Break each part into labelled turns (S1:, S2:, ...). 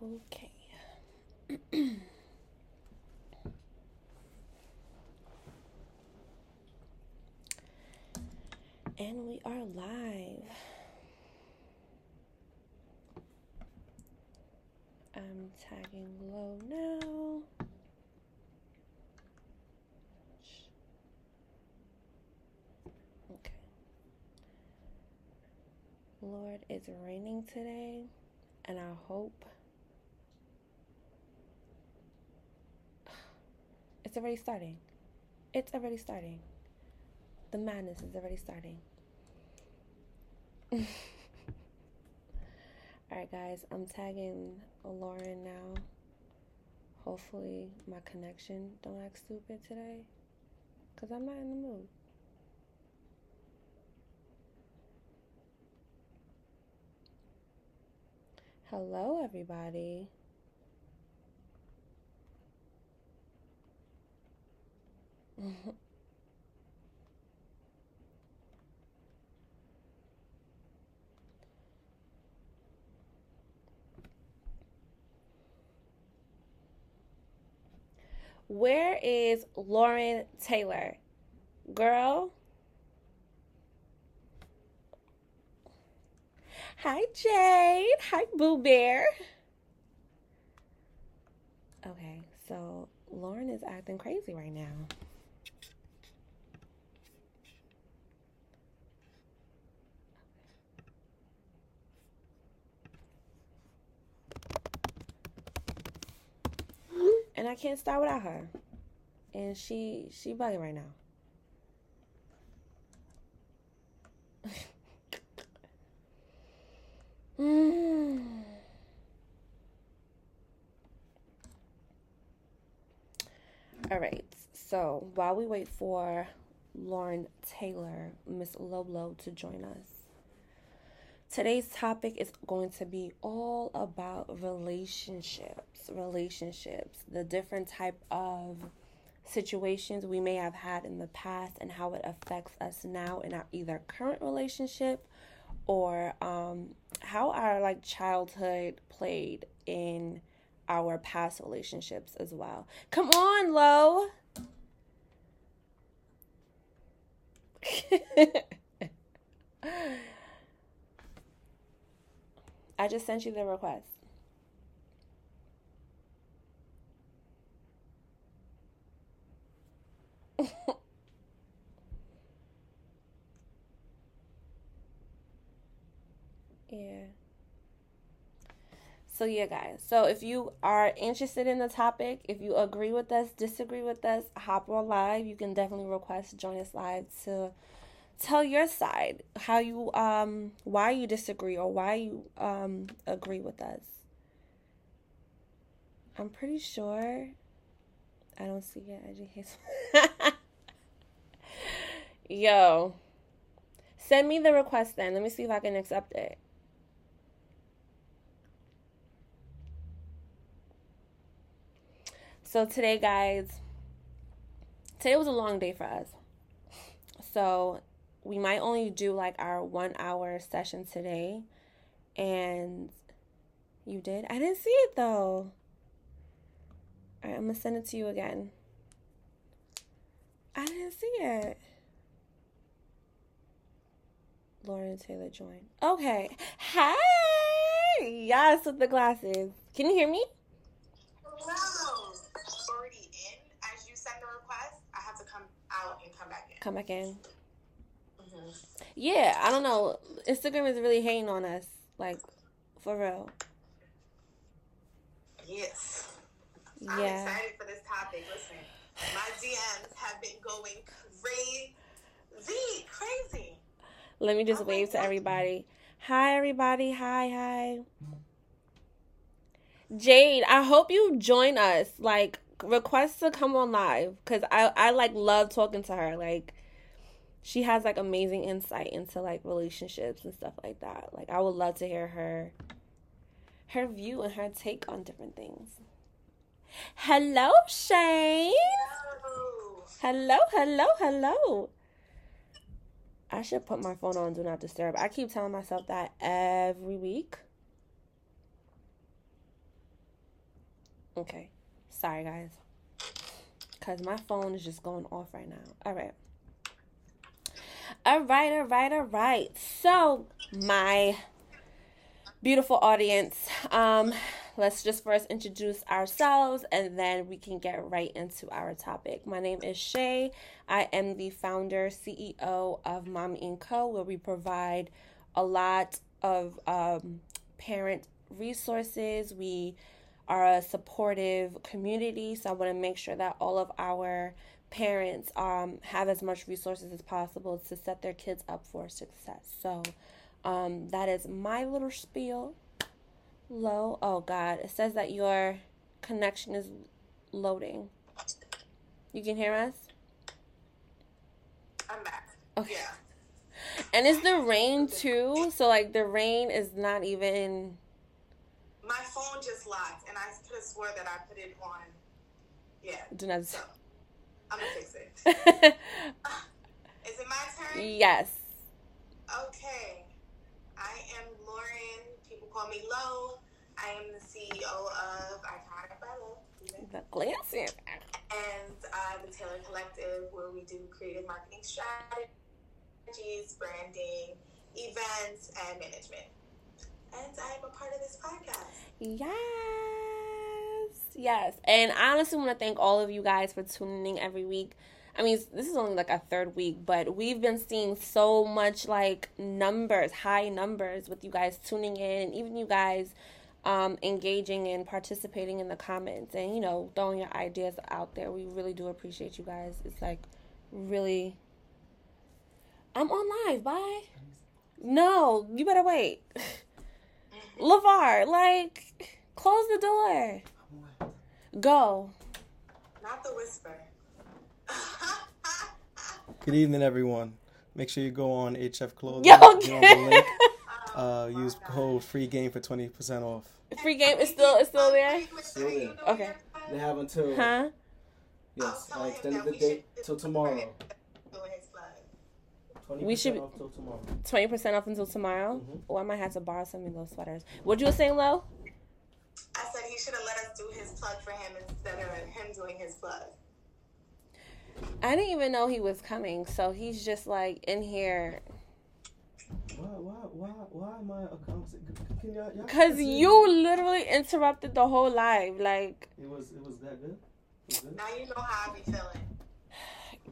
S1: Okay. and we are live. I'm tagging Lo now. Okay. Lord, it's raining today, and I hope it's already starting. It's already starting. The madness is already starting. Alright, guys, I'm tagging Lauren now. Hopefully, my connection don't act stupid today. Because I'm not in the mood. Hello, everybody. Where is Lauren Taylor? Girl. Hi, Jade. Hi, Boo Bear. Okay, so Lauren is acting crazy right now. And I can't start without her. And she she bugging right now. mm. All right. So while we wait for Lauren Taylor, Miss Loblo, to join us, Today's topic is going to be all about relationships, relationships, the different type of situations we may have had in the past and how it affects us now in our either current relationship or um, how our like childhood played in our past relationships as well. Come on, Lo. I just sent you the request. yeah. So, yeah, guys. So, if you are interested in the topic, if you agree with us, disagree with us, hop on live. You can definitely request join us live to tell your side how you um why you disagree or why you um agree with us. I'm pretty sure i don't see it. Education yo. Send me the request then. Let me see if i can accept it. So today guys today was a long day for us. So we might only do like our one hour session today. And you did? I didn't see it though. All right, I'm gonna send it to you again. I didn't see it. Lauren Taylor joined. Okay. Hi. Yes, with the glasses. Can you hear me?
S2: Hello. Already in. As you send the request, I have to come out and come back in.
S1: Come back in. Yeah, I don't know. Instagram is really hating on us, like for real.
S2: Yes. Yeah. I'm excited for this topic. Listen, my DMs have been going crazy, crazy.
S1: Let me just wave to everybody. Hi, everybody. Hi, hi. Jade, I hope you join us. Like, request to come on live because I I like love talking to her. Like, she has like amazing insight into like relationships and stuff like that. Like I would love to hear her her view and her take on different things. Hello, Shane. Hello, hello, hello. I should put my phone on do not disturb. I keep telling myself that every week. Okay. Sorry, guys. Because my phone is just going off right now. All right. All right, all right, all right. So, my beautiful audience, um, let's just first introduce ourselves and then we can get right into our topic. My name is Shea. I am the founder, CEO of Mommy & Co., where we provide a lot of um, parent resources. We are a supportive community, so I want to make sure that all of our parents um, have as much resources as possible to set their kids up for success. So um, that is my little spiel. Lo. Oh God, it says that your connection is loading. You can hear us.
S2: I'm back.
S1: Okay.
S2: Yeah.
S1: And it's the rain too, so like the rain is not even.
S2: My phone just locked, and I could have swore that I put it on. Yeah.
S1: Do not.
S2: So I'm gonna fix it. Is it my turn?
S1: yes.
S2: Okay. I am Lauren. People call me Lo. I am the CEO of Iconic by Lo.
S1: The glasses.
S2: And uh, the Taylor Collective, where we do creative marketing strategies, branding, events, and management. And I am a part of this podcast.
S1: Yes. Yes. And I honestly want to thank all of you guys for tuning in every week. I mean, this is only like a third week, but we've been seeing so much like numbers, high numbers with you guys tuning in, and even you guys um, engaging and participating in the comments and, you know, throwing your ideas out there. We really do appreciate you guys. It's like really. I'm on live. Bye. No, you better wait. LeVar, like, close the door. Go.
S2: Not the whisper.
S3: Good evening, everyone. Make sure you go on HF Clothing.
S1: Yo,
S3: Go on the link.
S2: Oh,
S3: Uh, use code free game for twenty percent off.
S1: Free game is still is still there.
S3: Still there.
S1: Okay.
S3: They have until
S1: Huh?
S3: yes,
S2: I'll
S3: I extended the date till tomorrow.
S2: Doing his plug.
S3: Twenty
S1: We should-
S3: percent off till tomorrow.
S1: Twenty percent off until tomorrow.
S3: Mhm.
S1: Oh, I might have to borrow some of those sweaters. What you were saying, Lo?
S2: I he should have let us do his plug for him instead of him doing his plug.
S1: I didn't even know he was coming, so he's just like in here.
S3: Why, why, why, why am I a conversation? Can y'all, y'all
S1: Cause you literally interrupted the whole live. Like,
S3: It was, it was that good. Was good?
S2: Now you know how I be feeling.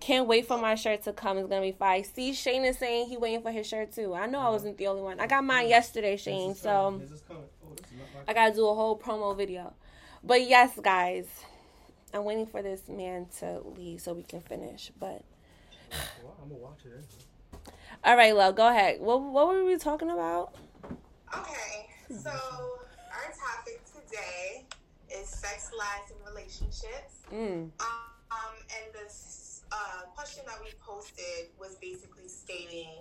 S1: can't wait for my shirt to come. It's gonna be fire. See, Shane is saying he waiting for his shirt too. I know I uh-huh. wasn't the only one. I got mine yesterday, Shane.
S3: This is
S1: So I gotta do a whole promo video. But yes, guys, I'm waiting for this man to leave so we can finish. But
S3: I'm gonna watch it. anyway.
S1: all right, love, go ahead. What what were we talking about?
S2: Okay, so our topic today is sex, lies, and relationships.
S1: Mm.
S2: Um, and the uh, question that we posted was basically stating,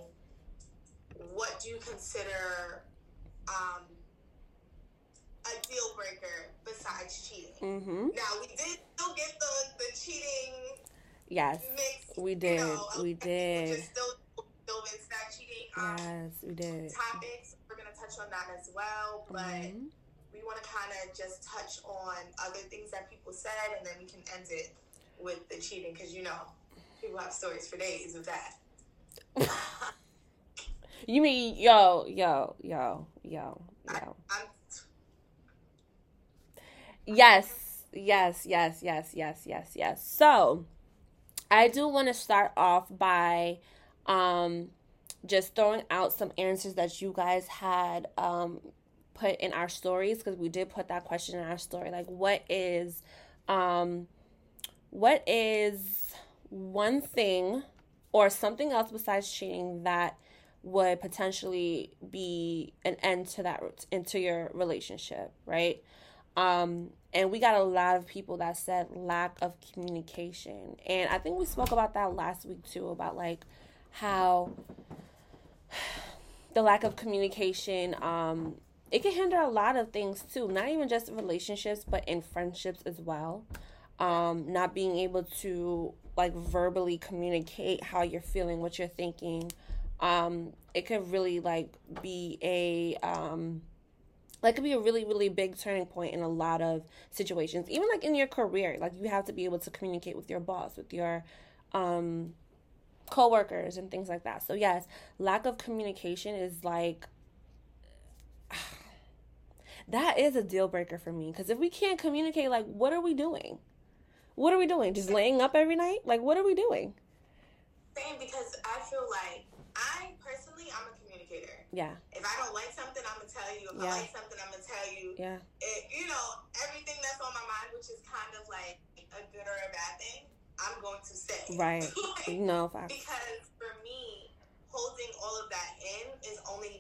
S2: what do you consider um, a deal breaker besides cheating?
S1: Mm-hmm.
S2: Now we did still get the the cheating
S1: Yes,
S2: mix.
S1: we
S2: you
S1: did.
S2: know,
S1: We did.
S2: Just still still into that cheating um,
S1: Yes, we did.
S2: topics. We're gonna touch on that as well, but.
S1: Mhm.
S2: we want to kind of just touch on other things that people said, and then we can end it with the cheating because you know people have stories for days with that.
S1: You mean yo, yo, yo, yo, yo.
S2: I'm
S1: Yes, yes, yes, yes, yes, yes, yes. So, I do want to start off by um just throwing out some answers that you guys had um put in our stories because we did put that question in our story like what is um what is one thing or something else besides cheating that would potentially be an end to that into your relationship right um and we got a lot of people that said lack of communication. And i think we spoke about that last week too about like how the lack of communication um it can hinder a lot of things too. Not even just relationships but in friendships as well. Um not being able to like verbally communicate how you're feeling what you're thinking. Um it could really like be a um It could be a really, really big turning point in a lot of situations. Even like in your career, like you have to be able to communicate with your boss, with your um, coworkers, and things like that. So yes, lack of communication is like that is a deal breaker for me because if we can't communicate, like, what are we doing? What are we doing? Just laying up every night? Like, what are we doing?
S2: Same because I feel like I personally, I'm a communicator.
S1: Yeah.
S2: If I don't like something, I'm gonna tell you. If
S1: Yeah.
S2: I like something, I'm gonna tell you.
S1: Yeah.
S2: It, you know, everything that's on my mind, which is kind of like a good or a bad thing, I'm going to say.
S1: Right.
S2: Like,
S1: No facts.
S2: because for me, holding all of that in is only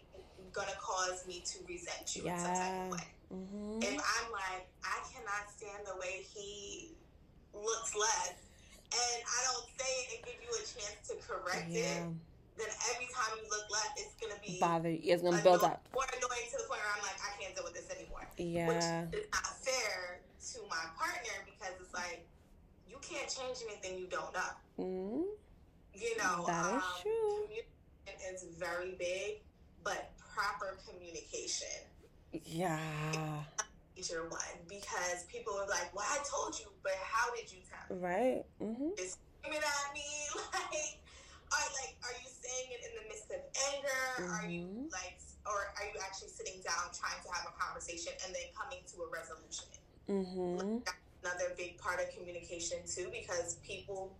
S2: gonna cause me to resent you in some type of way.
S1: Mm-hmm.
S2: If I'm like, I cannot stand the way he looks less, and I don't say it and give you a chance to correct
S1: Yeah.
S2: it, then every time you look left, it's gonna be
S1: Bother. It's gonna build up.
S2: more annoying to the point where I'm like, I can't deal with this anymore.
S1: Yeah.
S2: Which is not fair to my partner because it's like you can't change anything you don't know.
S1: Mm-hmm.
S2: You know,
S1: That is
S2: um,
S1: true.
S2: communication is very big, but proper communication
S1: Yeah.
S2: major one because people are like, "Well, I told you, but how did you tell?" me?"
S1: Right. Mm-hmm.
S2: Just screaming at me, like, are like, are you saying it in the midst of anger? Are you
S1: Mhm.
S2: like, or are you actually sitting down trying to have a conversation and then coming to a resolution?
S1: Mm-hmm.
S2: That's another big part of communication too, because people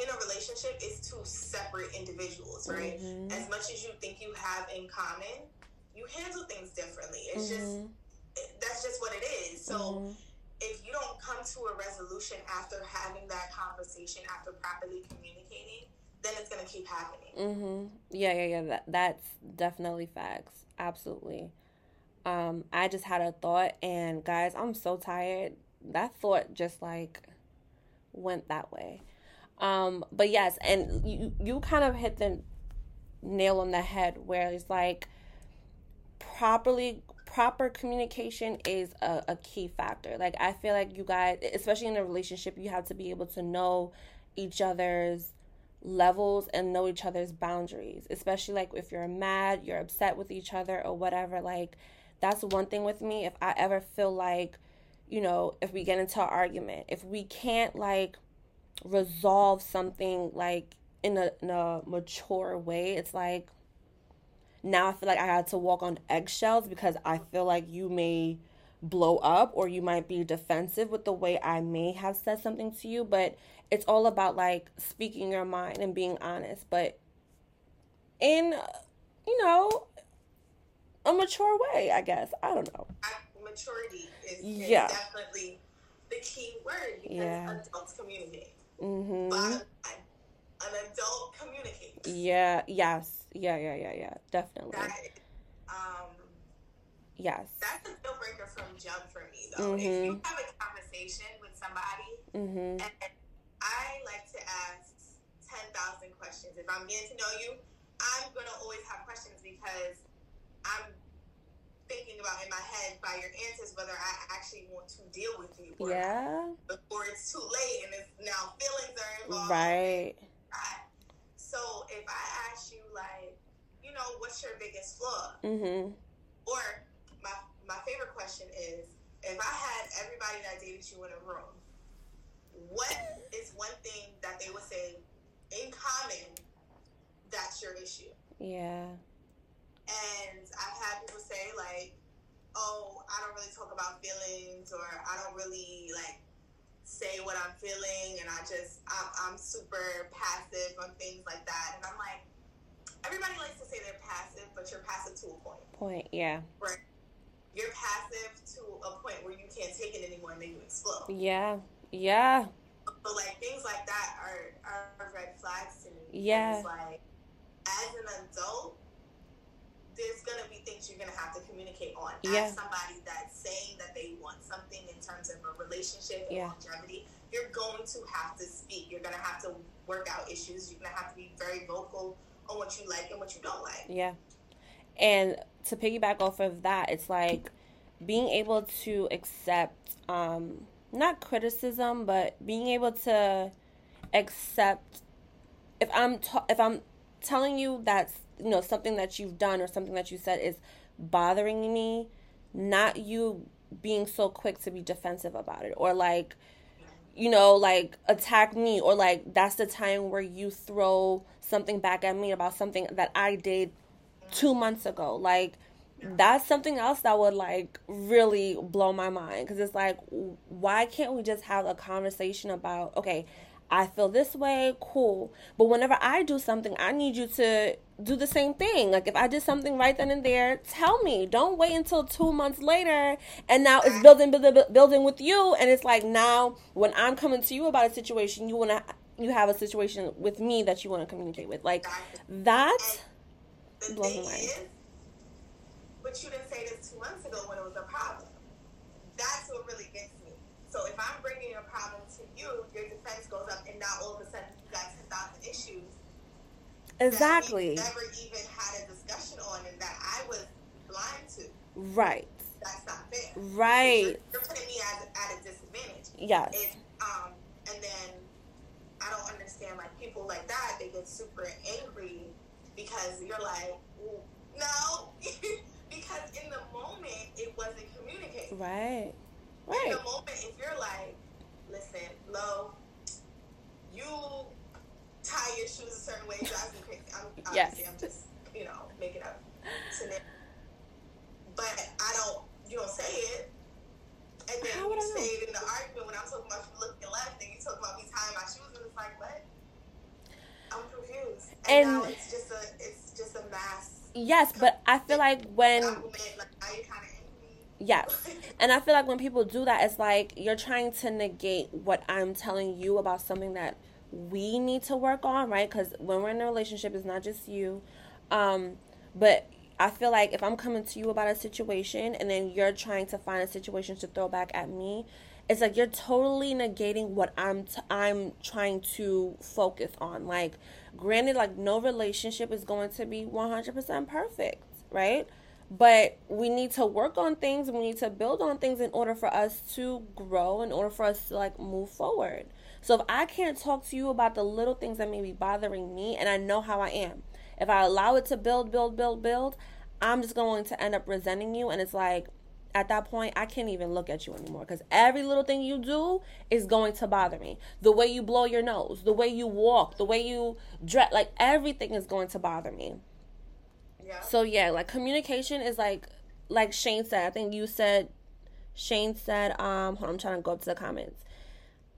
S2: in a relationship is two separate individuals, right?
S1: Mhm.
S2: As much as you think you have in common, you handle things differently. It's just
S1: Mhm.
S2: it- that's just what it is. So
S1: Mhm.
S2: if you don't come to a resolution after having that conversation, after properly communicating, then it's gonna keep happening.
S1: Mm-hmm. Yeah, yeah, yeah. That that's definitely facts. Absolutely. Um, I just had a thought, and guys, I'm so tired. That thought just like went that way. Um, but yes, and you you kind of hit the nail on the head where it's like properly proper communication is a, a key factor. Like I feel like you guys, especially in a relationship, you have to be able to know each other's levels and know each other's boundaries especially like if you're mad you're upset with each other or whatever like that's one thing with me. If i ever feel like you know if we get into an argument if we can't like resolve something like in a, in a mature way it's like now i feel like i had to walk on eggshells because i feel like you may blow up or you might be defensive with the way i may have said something to you but it's all about like speaking your mind and being honest but in you know a mature way i guess i don't know
S2: maturity is, is
S1: Yeah.
S2: definitely the key word because
S1: Yeah.
S2: adults communicate.
S1: mhm
S2: Bottom line, an adult communicates.
S1: yeah yes yeah yeah yeah yeah definitely
S2: That, um,
S1: yes
S2: that's a deal breaker from jump for me, though. If
S1: Mhm.
S2: you have a conversation with somebody,
S1: mhm
S2: and I like to ask 10,000 questions. If I'm getting to know you, I'm going to always have questions because I'm thinking about in my head by your answers whether I actually want to deal with you or
S1: yeah
S2: before it's too late and it's now feelings are involved.
S1: right.
S2: So if I ask you like, you know, what's your biggest flaw?
S1: mhm
S2: Or my my favorite question is, if I had everybody that dated you in a room, what is one thing that they would say in common that's your issue?
S1: yeah
S2: And I've had people say like, "Oh, I don't really talk about feelings, or I don't really like say what I'm feeling, and I just I'm, I'm super passive on things like that." And I'm like, everybody likes to say they're passive, but you're passive to a point.
S1: point yeah Right.
S2: You're passive to a point where you can't take it anymore, and then you explode.
S1: yeah yeah
S2: So like things like that are are red flags to me.
S1: Yeah.
S2: Like as an adult, there's gonna be things you're gonna have to communicate on.
S1: Yeah.
S2: As somebody that's saying that they want something in terms of a relationship and
S1: Yeah.
S2: longevity, you're going to have to speak. You're gonna have to work out issues. You're gonna have to be very vocal on what you like and what you don't like.
S1: Yeah. And to piggyback off of that, it's like being able to accept um not criticism, but being able to accept if I'm if I'm telling you that's you know something that you've done or something that you said is bothering me not you being so quick to be defensive about it or like you know like attack me or like that's the time where you throw something back at me about something that I did 2 months ago. Like that's something else that would like really blow my mind because it's like why can't we just have a conversation about okay I feel this way, cool. But whenever I do something, I need you to do the same thing. Like if I did something right then and there, tell me. Don't wait until two months later and now it's building, building, building with you. And it's like now when I'm coming to you about a situation, you want to you have a situation with me that you want to communicate with. Like that
S2: blows my mind. But you didn't say this two months ago when it was a problem. That's what really gets me. So if I'm bringing a problem to you, your defense goes up, and now all of a sudden you got ten thousand issues.
S1: Exactly.
S2: That never even had a discussion on, and that I was blind to.
S1: Right.
S2: That's not fair.
S1: Right.
S2: You're, you're putting me at, at a disadvantage.
S1: Yes.
S2: It, um, and then I don't understand like people like that. They get super angry because you're like, no. because in the moment it wasn't communicated.
S1: Right. Right.
S2: In the moment, if you're like, listen, Lo, you tie your shoes a certain way, drives me crazy. I'm obviously
S1: yes.
S2: I'm just, you know, making up. But I don't you don't say it. And then
S1: How would
S2: you say it in the argument when I'm talking about you looking left and you talk about me tying my shoes and it's like what? I'm confused. And,
S1: And-
S2: now it's just a it's just a mass
S1: Yes, but I feel like when yes. And I feel like when people do that, it's like you're trying to negate what I'm telling you about something that we need to work on, right? Because when we're in a relationship, it's not just you. Um, but I feel like if I'm coming to you about a situation and then you're trying to find a situation to throw back at me, it's like you're totally negating what I'm t- I'm trying to focus on. Like, granted, like no relationship is going to be 100% perfect, right? But we need to work on things. We need to build on things in order for us to grow. In order for us to like move forward. So if I can't talk to you about the little things that may be bothering me, and I know how I am, if I allow it to build, build, build, build, I'm just going to end up resenting you. And it's like, at that point, I can't even look at you anymore because every little thing you do is going to bother me. The way you blow your nose, the way you walk, the way you dress, like everything is going to bother me.
S2: Yeah.
S1: So yeah, like communication is like, like Shane said. I think you said, Shane said, um, hold on, I'm trying to go up to the comments.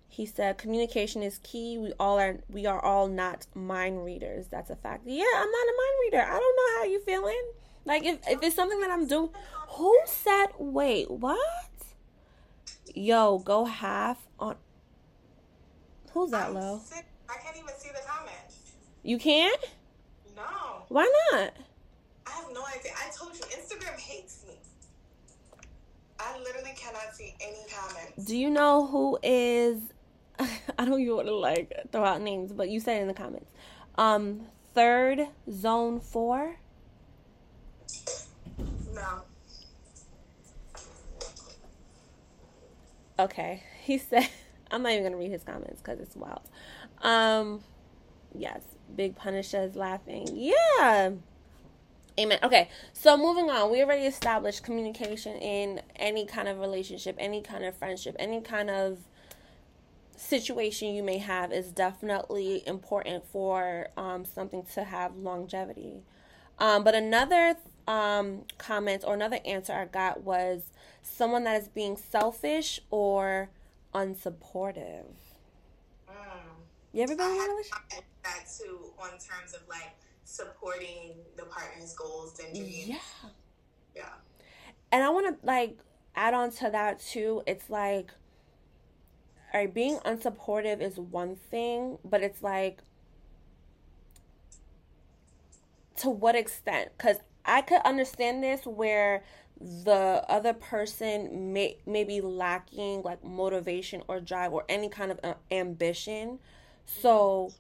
S1: He said communication is key. We all are. We are all not mind readers. That's a fact. Yeah, I'm not a mind reader. I don't know how you feeling. Like if if it's something that I'm doing. Who said? Wait, what? Yo, go half on. Who's that,
S2: I'm
S1: low?
S2: sick. I can't even see the comments.
S1: You can't?
S2: No.
S1: Why not?
S2: I have no idea. I told you, Instagram hates me. I literally cannot see any comments.
S1: Do you know who is? I don't even want to like throw out names, but you said in the comments. Um, third zone four.
S2: No.
S1: Okay, he said. I'm not even gonna read his comments because it's wild. Um, yes, Big Punisher is laughing. Yeah. Amen. Okay, so moving on. We already established communication in any kind of relationship, any kind of friendship, any kind of situation you may have is definitely important for um, something to have longevity. Um, but another um, comment or another answer I got was someone that is being selfish or unsupportive.
S2: Mm.
S1: You ever been in a relationship?
S2: that too on terms of like supporting the partner's goals and dreams.
S1: Yeah.
S2: Yeah.
S1: And I want to like add on to that too. It's like, all right, being unsupportive is one thing, but it's like, to what extent? Because I could understand this where the other person may, may be lacking like motivation or drive or any kind of uh, ambition. So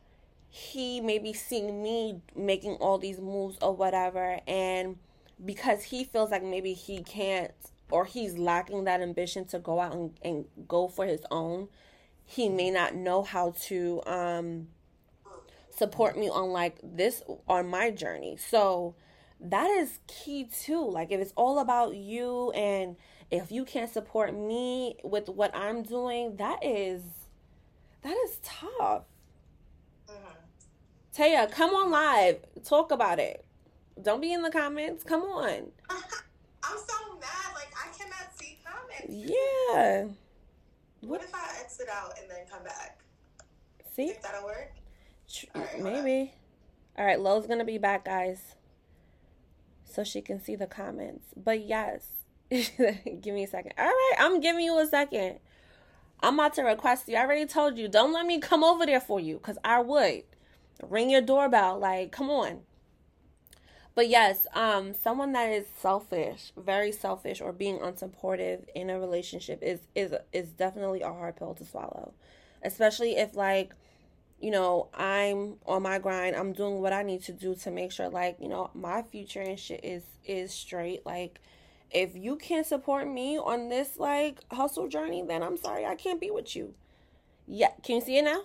S1: he may be seeing me making all these moves or whatever. And because he feels like maybe he can't or he's lacking that ambition to go out and, and go for his own, he may not know how to um, support me on like this on my journey. So that is key too. Like if it's all about you and if you can't support me with what I'm doing, that is that is tough. Mm-hmm. Taya, come on live. Talk about it. Don't be in the comments. Come on.
S2: I'm so mad. Like I cannot see comments.
S1: Yeah.
S2: What, what if I exit out and then come back?
S1: See?
S2: Think that'll work?
S1: Right, Maybe. All right, Lo's gonna be back, guys, so she can see the comments. But yes, give me a second. All right, I'm giving you a second. I'm about to request you. I already told you. Don't let me come over there for you, cause I would ring your doorbell. Like, come on. But yes, um, someone that is selfish, very selfish, or being unsupportive in a relationship is is is definitely a hard pill to swallow, especially if like, you know, I'm on my grind. I'm doing what I need to do to make sure like you know my future and shit is is straight. Like, if you can't support me on this like hustle journey, then I'm sorry, I can't be with you. Yeah, can you see it now?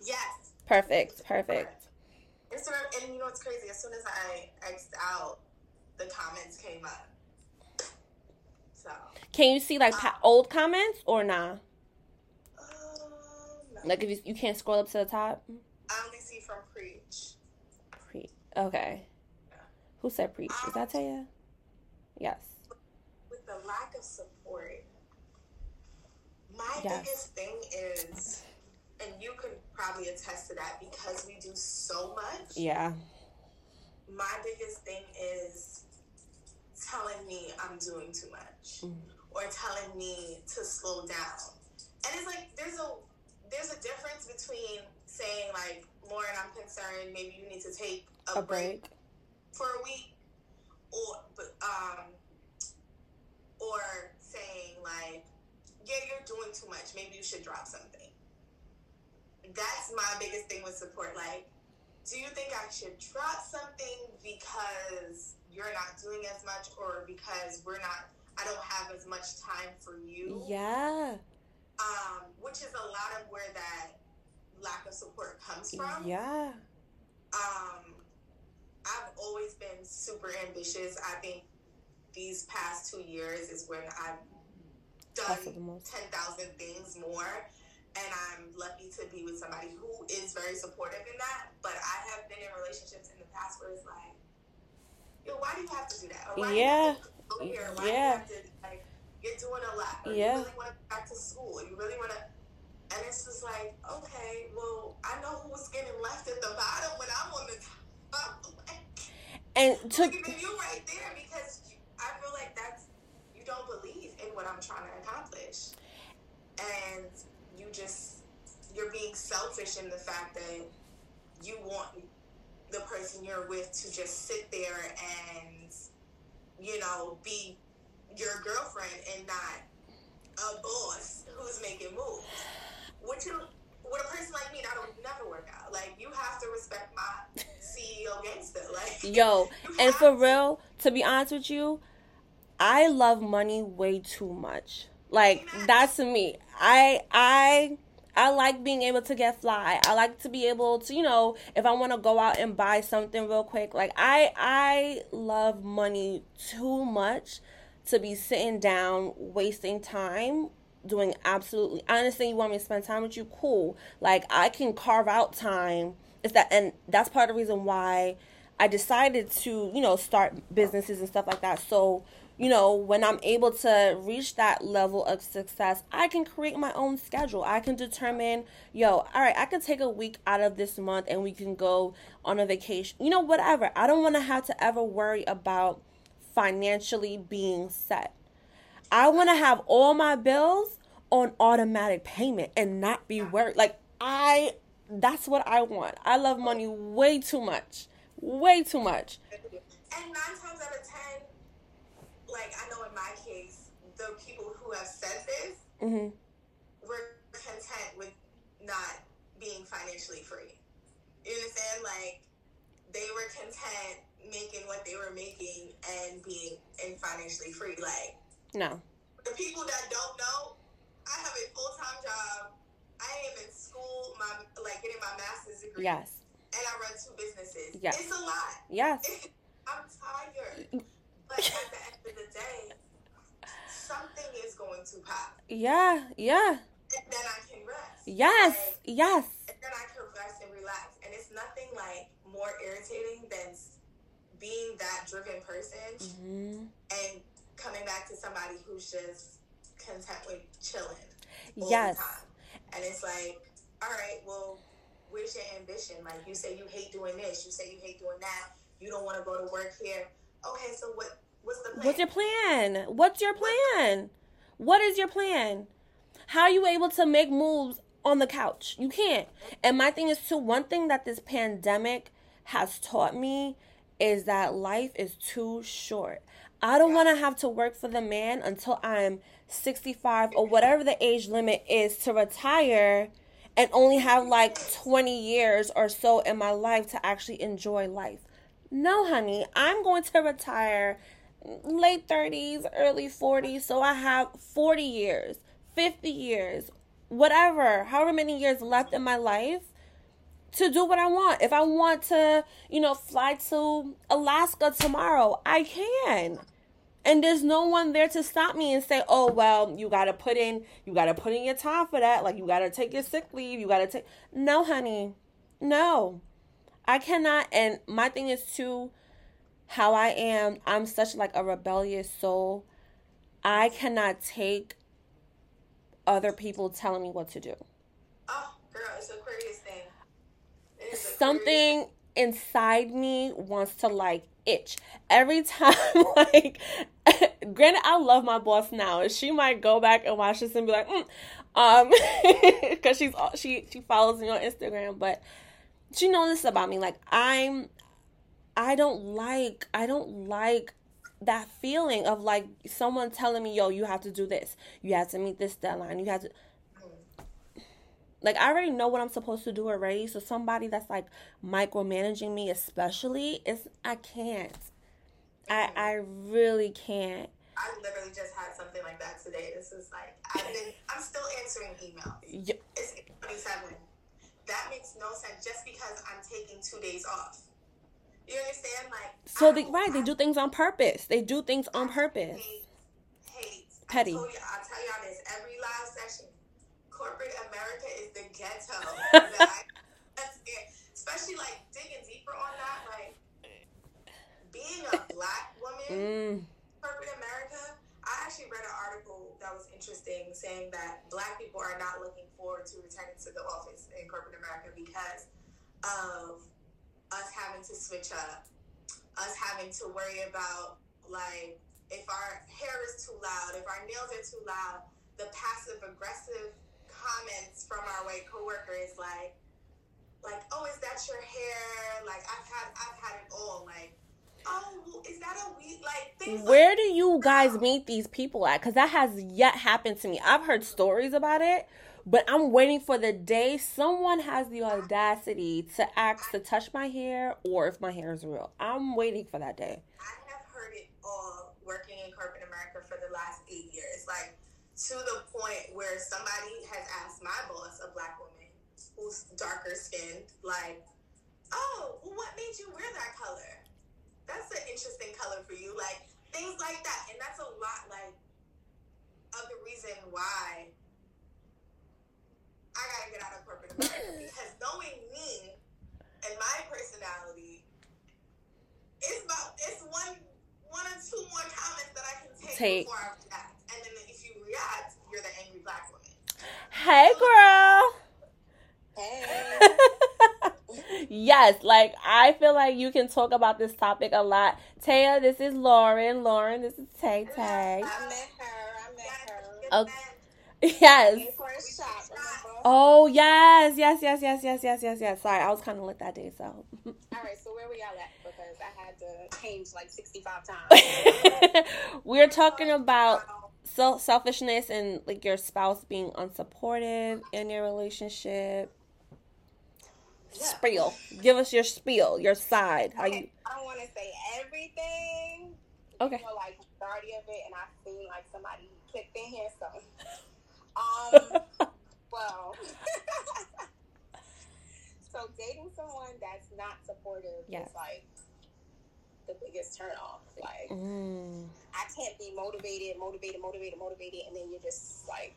S2: Yes.
S1: Perfect. Perfect.
S2: Instagram, and you know what's crazy? As soon as I X'd out, the comments came up. So.
S1: Can you see like um, old comments or nah? Like if you, you can't scroll up to the top.
S2: I only see from preach.
S1: Preach. Okay. Who said preach? Is that Taya? Yes.
S2: With the lack of support, my yes. biggest thing is and you can probably attest to that because we do so much.
S1: Yeah.
S2: My biggest thing is telling me I'm doing too much mm. or telling me to slow down. And it's like there's a there's a difference between saying like Lauren, I'm concerned, maybe you need to take a, a break. break for a week or um or saying like yeah, you're doing too much. Maybe you should drop something that's my biggest thing with support. Like, do you think I should drop something because you're not doing as much or because we're not I don't have as much time for you?
S1: Yeah.
S2: Um, which is a lot of where that lack of support comes from.
S1: Yeah.
S2: Um, I've always been super ambitious. I think these past two years is when I've done 10,000 things more and I'm lucky to be with somebody who is very supportive in that. But I have been in relationships in the past where it's like, yo, why do you have to do that? Or why
S1: yeah.
S2: do you have to go here? Why yeah. do you have to you're doing a lot. Or
S1: yeah.
S2: you really want to go back to school. You really want to and it's just like, okay, well, I know who's getting left at the bottom when I'm on the top.
S1: and to
S2: you right there because I feel like that's you don't believe in what I'm trying to accomplish. And you just you're being selfish in the fact that you want the person you're with to just sit there and you know be your girlfriend and not a boss who's making moves. Which you with a person like me, that'll never work out. Like you have to respect my CEO gangster. Like
S1: yo, and for to. real, to be honest with you, I love money way too much. Like that's me. I I I like being able to get fly. I like to be able to, you know, if I want to go out and buy something real quick. Like I I love money too much to be sitting down wasting time doing absolutely honestly you want me to spend time with you cool like i can carve out time is that and that's part of the reason why i decided to you know start businesses and stuff like that so you know, when I'm able to reach that level of success, I can create my own schedule. I can determine, yo, all right, I can take a week out of this month and we can go on a vacation. You know, whatever. I don't want to have to ever worry about financially being set. I want to have all my bills on automatic payment and not be worried. Like, I, that's what I want. I love money way too much. Way too much.
S2: And nine times out of ten, like I know in my case, the people who have said this
S1: mm-hmm.
S2: were content with not being financially free. You understand? Like they were content making what they were making and being and financially free. Like
S1: no,
S2: the people that don't know, I have a full time job. I am in school, my like getting my master's degree.
S1: Yes.
S2: And I run two businesses.
S1: Yes.
S2: It's a lot.
S1: Yes.
S2: I'm tired. But at the end of the day, something is going to pop.
S1: Yeah, yeah.
S2: And then I can rest.
S1: Yes,
S2: Like,
S1: yes.
S2: and then I can rest and relax. And it's nothing like more irritating than being that driven person
S1: hmm
S2: and coming back to somebody who's just content with chilling. all
S1: Yes.
S2: the time. And it's like, all right, well, where's your ambition? Like you say you hate doing this, you say you hate doing that, you don't want to go to work here. Okay, so what what's the plan?
S1: What's your plan? What's your plan? What is your plan? How are you able to make moves on the couch? You can't. And my thing is too, one thing that this pandemic has taught me is that life is too short. I don't want to have to work for the man until I'm 65 or whatever the age limit is to retire and only have like 20 years or so in my life to actually enjoy life. No, honey, I'm going to retire late 30s, early 40s, so I have 40 years, 50 years, whatever, however many years left in my life to do what I want. If I want to, you know, fly to Alaska tomorrow, I can. And there's no one there to stop me and say, "Oh, well, you got to put in you got to put in your time for that. Like you got to take your sick leave, you got to take No, honey. No. I cannot and my thing is too how I am, I'm such like a rebellious soul. I cannot take other people telling me what to do.
S2: Oh, girl, it's the Aquarius thing. It is the Aquarius-
S1: something inside me wants to like itch. Every time like granted i love my boss now. She might go back and watch this and be like mm. um because she's she she follows me on instagram but she knows this about me. Like i'm i don't like i don't like that feeling of like someone telling me yo you have to do this. You have to meet this deadline. You have to like I already know what I'm supposed to do already. So somebody that's like micromanaging me, especially, is I can't. I I really can't.
S2: I literally just had something like that today. This is like I've been I'm still answering emails.
S1: Y-
S2: It's 27. That makes no sense just because I'm taking two days off. You understand? Like
S1: So
S2: I
S1: they right, they do things on purpose. They do things on purpose.
S2: Hate, hate.
S1: Petty.
S2: I told you, I'll tell y'all this every live session. Corporate America is the ghetto. Especially like digging deeper on that, like being a black woman,
S1: Mm,
S2: corporate America. I actually read an article that was interesting saying that black people are not looking forward to returning to the office in corporate America because of us having to switch up, us having to worry about like if our hair is too loud, if our nails are too loud, the passive aggressive comments from our white coworkers like like, oh, is that your hair? Like I've had I've had it all. Like, oh, is that a weed? Like things like
S1: Where do you guys meet these people at? Because that has yet happened to me. I've heard stories about it, but I'm waiting for the day someone has the audacity to ask to touch my hair or if my hair is real. I'm waiting for that day.
S2: I have heard it all working in corporate America for the last eight years. Like to the point where somebody has asked my boss, a black woman who's darker skinned, like, oh, well, what made you wear that color? That's an interesting color for you. Like things like that. And that's a lot like of the reason why I gotta get out of corporate America because knowing me and my personality, it's about it's one one or two more comments that I can take,
S1: Take.
S2: before I react. And then if you react, you're the angry black woman.
S1: Hey, girl.
S4: Hey.
S1: yes, like I feel like you can talk about this topic a lot. Taya, this is Lauren. Lauren, this is Tay Tay.
S4: I met her. I met her.
S1: Okay. Yes.
S4: Came shot, remember?
S1: Oh yes, yes, yes, yes, yes, yes, yes, yes. Sorry, I was kind of lit that day, so.
S4: All right, so where we all at? Because I had to change like 65 times.
S1: We're talking about um, self selfishness and like your spouse being unsupportive in your relationship. Spiel. Give us your spiel, your side. How you?
S4: I don't want to say everything.
S1: Okay.
S4: You know, like majority of it, and I seen like somebody clicked in here, so. Um, well. so dating someone that's not supportive
S1: Yes.
S4: is like the biggest turn off. Like
S1: Mm.
S4: I can't be motivated, motivated, motivated, motivated, and then you're just like,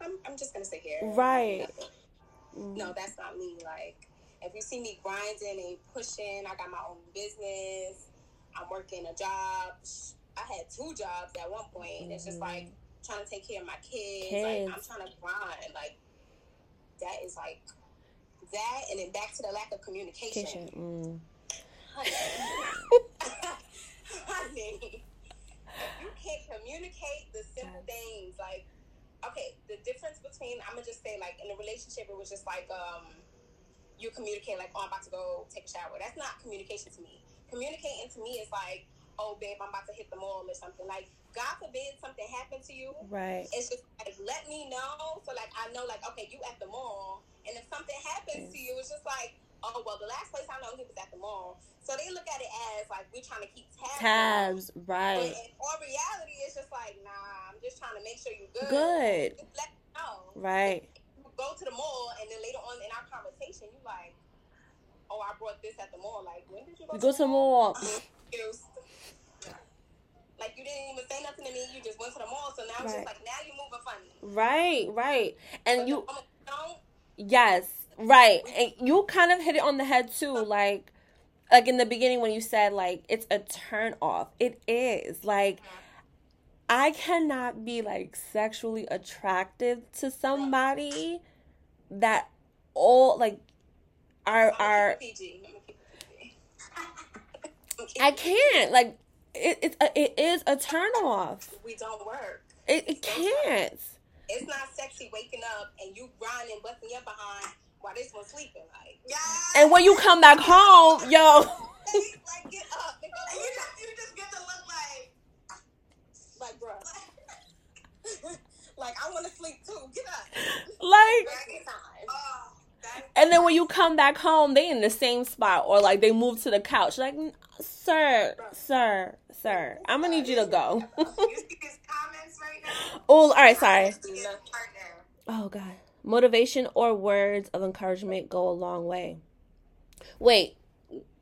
S4: I'm, I'm just gonna sit here.
S1: Right.
S4: Nothing. No, that's not me. Like, if you see me grinding and pushing, I got my own business. I'm working a job. I had two jobs at one point. and It's just like trying to take care of my kids. Like, I'm trying to grind. Like, that is like that, and then back to the lack of communication.
S1: Mm.
S4: Honey, you can't communicate the simple things, like, okay, the difference between, I'm gonna just say, like, in a relationship, it was just like, um, you communicate, like, oh, I'm about to go take a shower. That's not communication to me. Communicating to me is like, oh, babe, I'm about to hit the mall or something. Like, God forbid something happened to you.
S1: Right.
S4: It's just like, let me know. So, like, I know, like, okay, you at the mall. And if something happens to you, it's just like, oh, well, the last place I know he was at the mall. So they look at it as, like, we're trying to keep tabs.
S1: Tabs.
S4: But
S1: Right.
S4: in all reality, it's just like, nah, I'm just trying to make sure you're good.
S1: Good.
S4: Just let me know.
S1: Right.
S4: Go to the mall, and then later on in our conversation, you like, oh, I brought this at the mall. Like, when did you go,
S1: You go to the mall.
S4: Like, you didn't even say nothing to me. You just went to the mall. So now it's
S1: Right.
S4: just like, now you're moving funny.
S1: Right. Right. And
S4: the
S1: you.
S4: moment you don't,
S1: Yes, right. And you kind of hit it on the head too, like like in the beginning when you said like it's a turn off. It is. Like I cannot be like sexually attractive to somebody that all like our
S4: I'm gonna
S1: our
S4: keep it PG. I'm gonna keep it PG. I'm keeping
S1: I
S4: it
S1: can't like it it's a, it is a turn off.
S4: We don't work.
S1: It, it can't.
S4: It's not sexy waking up and you grinding, busting your behind while this one's sleeping. Like,
S2: Yeah.
S1: And when you come back home, yo,
S4: like get up and
S2: you just, you just get to look like,
S4: Like, bro. like, I want to sleep too. Get up.
S1: like
S2: oh,
S1: And then when you come back home, they in the same spot or like they move to the couch. Like, "N- sir, sir, sir, I'm gonna need you to go.
S2: you see his comments right now?
S1: oh, all right, sorry. Oh God, motivation or words of encouragement go a long way. Wait,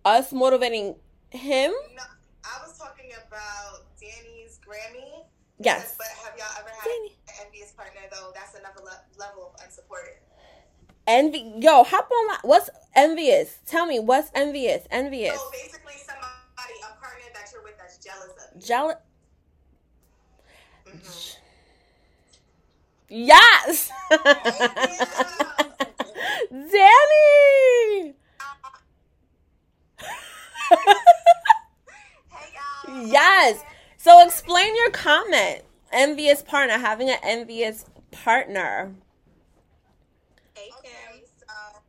S1: us motivating him?
S2: No, I was talking about Danny's Grammy.
S1: Yes.
S2: But have y'all ever had
S1: Danny.
S2: an envious partner though? That's another le- level of unsupported.
S1: Envy. Yo, hop on. What's envious? Tell me what's envious. Envious.
S2: So basically, somebody, a partner that you're with that's jealous of you.
S1: Jealous.
S2: Mhm.
S1: Yes. Danny.
S2: Hey y'all.
S1: Yes. So explain your comment. Envious partner, having an envious partner.
S4: Hey,
S5: Okay,
S4: Kim.
S5: so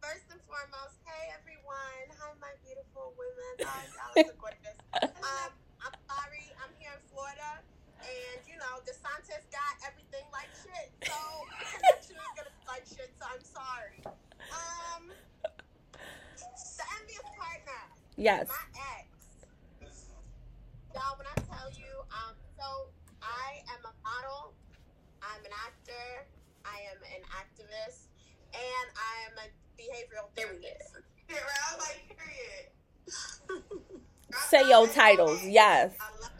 S5: first and foremost, hey everyone. Hi, my beautiful women. Hi, y'all are gorgeous. Um, I'm sorry, I'm here in Florida, and you know, DeSantis got everything like shit, so the connection is gonna be like shit. So I'm sorry. Um, the envious partner,
S1: Yes.
S5: my ex. Y'all, when I tell you, um, so I am a model, I'm an actor, I am an activist, and I am a behavioral therapist.
S2: Period. I like, period.
S1: Say your titles. Yes.
S2: I love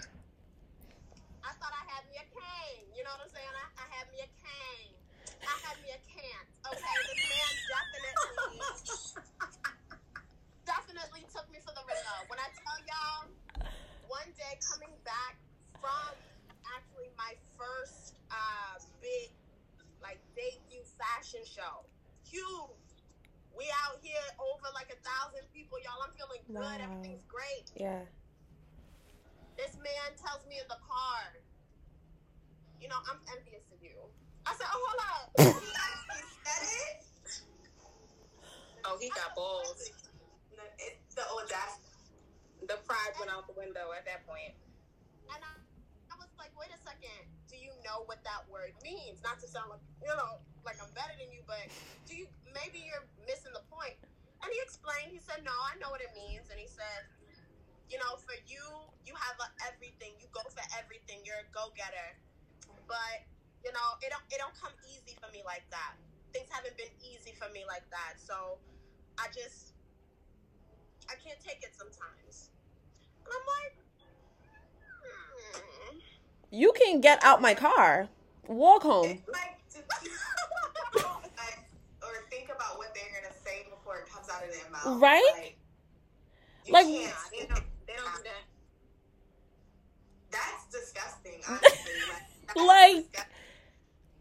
S5: I thought I had me a cane. You know what I'm saying? I, I had me a cane. I had me a can't. Okay, this man definitely, definitely took me for the ringer. When I tell y'all, one day coming back from actually my first uh, big like debut fashion show, huge. We out here over like a thousand people, y'all. I'm feeling good.
S1: Wow.
S5: Everything's great.
S1: Yeah.
S5: This man tells me in the car, you know, I'm envious of you. I said, oh, hold up.
S2: It.
S4: Oh, he got balls.
S2: No, It's the audacity.
S4: The pride went out the window at that point.
S5: and I, I was like, wait a second. Do you know what that word means? Not to sound like, you know, like I'm better than you, but do you, maybe you're missing the point. And he explained, he said, no, I know what it means. And he said, you know, for you, you have a everything. You go for everything. You're a go-getter. But, you know, it don't, it don't come easy for me like that. Things haven't been easy for me like that. So I just, I can't take it sometimes. And I'm like, hmm.
S1: You can get out my car. Walk home.
S2: Like, or think about what they're gonna say before it comes out of their mouth.
S1: Right?
S2: Like,
S1: Like-
S5: they don't, they don't do that.
S2: that's disgusting. Honestly, like,
S1: Like-
S2: disgusting.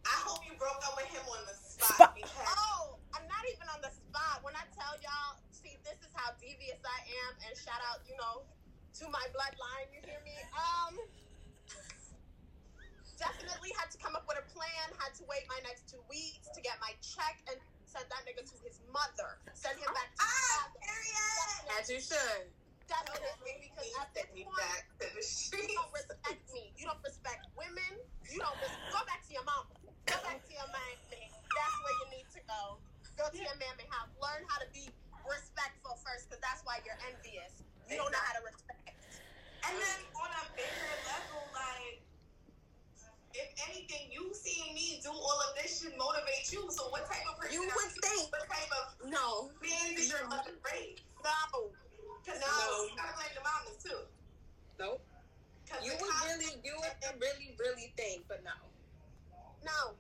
S2: I hope you broke up with him on the spot,
S1: Spot.
S2: because
S5: Oh, I'm not even on the spot. When I tell y'all, see, this is how devious I am, and shout out, you know, to my bloodline. You hear me? Um, definitely had to come up with a plan. Had to wait my next two weeks to get my check and send that nigga to his mother. Send him back to his
S2: ah,
S5: father.
S2: period.
S5: As you should. Definitely, because at this
S2: Send me
S5: point,
S2: back to the
S5: you
S2: streets.
S5: don't respect me. You don't respect women. You don't res- go back to your mom. Go back to your mammy. To your mammy. Learn how to be respectful first, because that's why you're envious. You don't know how to respect.
S2: And then on a bigger level, like, if anything, you seeing me do all of this should motivate you. So what type of person
S5: You would think.
S2: What type of
S5: No.
S2: man did your mother raise?
S5: No.
S2: Because
S5: No.
S2: you gotta blame the mamas too.
S5: Nope. You would really, you would really, really think, but no. No.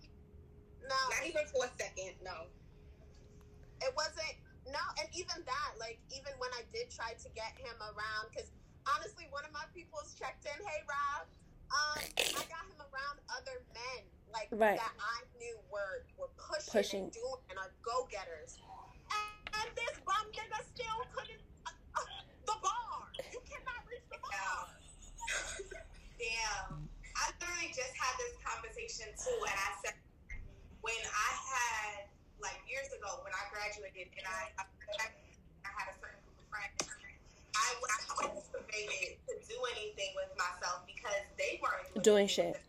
S5: No. Not even for a second, no. It wasn't, no, and even that, like, even when I did try to get him around, because honestly, one of my people's checked in, hey, Rob, um, I got him around other men, like,
S1: Right.
S5: that I knew were, were pushing,
S1: Pushing.
S5: and doing, and are go-getters. And, and this bum nigga still couldn't, uh, uh, the bar. You cannot reach the bar.
S2: Damn. I literally just had this conversation too, and I said when I had like years ago when I graduated and I I had a certain group of friends, I was motivated to do anything with myself because they weren't
S1: Doing
S2: anything
S1: shit.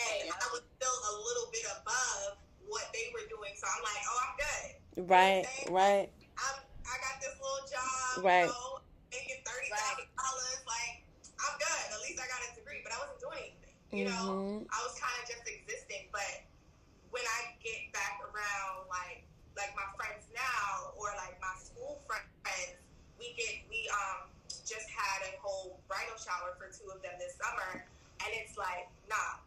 S2: And I was still a little bit above what they were doing, so I'm like, oh, I'm good.
S1: Right, right.
S2: I'm I got this little job,
S1: Right.
S2: you know, making thirty thousand dollars. Like I'm good. At least I got a degree, but I wasn't doing anything. You know,
S1: Mhm.
S2: I was kind of just existing. But when I get back around, like like my friends now, or like my school friends, we get we um just had a whole bridal shower for two of them this summer, and it's like, nah,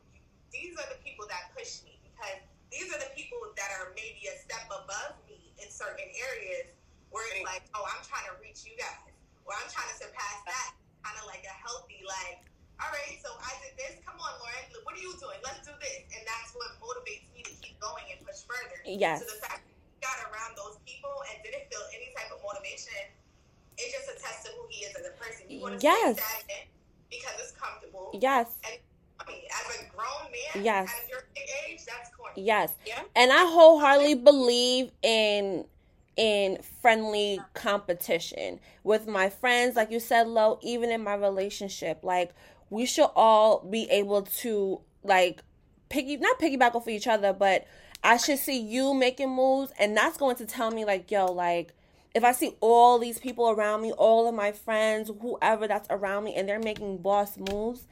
S2: these are the people that push me because these are the people that are maybe a step above me in certain areas where it's like, oh, I'm trying to reach you guys, or I'm trying to surpass that. Kind of like a healthy, like, all right, so I did this. Come on, Lauren, what are you doing? Let's do this, and that's what motivates me to keep going and push further.
S1: Yes.
S2: So the fact that he got around those people and didn't feel any type of motivation, it just attests to who he is as a person. You want to
S1: Yes.
S2: stay because it's comfortable.
S1: Yes,
S2: I mean, as a grown man,
S1: Yes.
S2: at your big age, that's corny.
S1: yes.
S5: Yeah.
S1: And I wholeheartedly believe in in friendly competition with my friends like you said Lo even in my relationship like we should all be able to like piggy not piggyback off of each other but i should see you making moves and that's going to tell me like yo like if i see all these people around me all of my friends whoever that's around me and they're making boss moves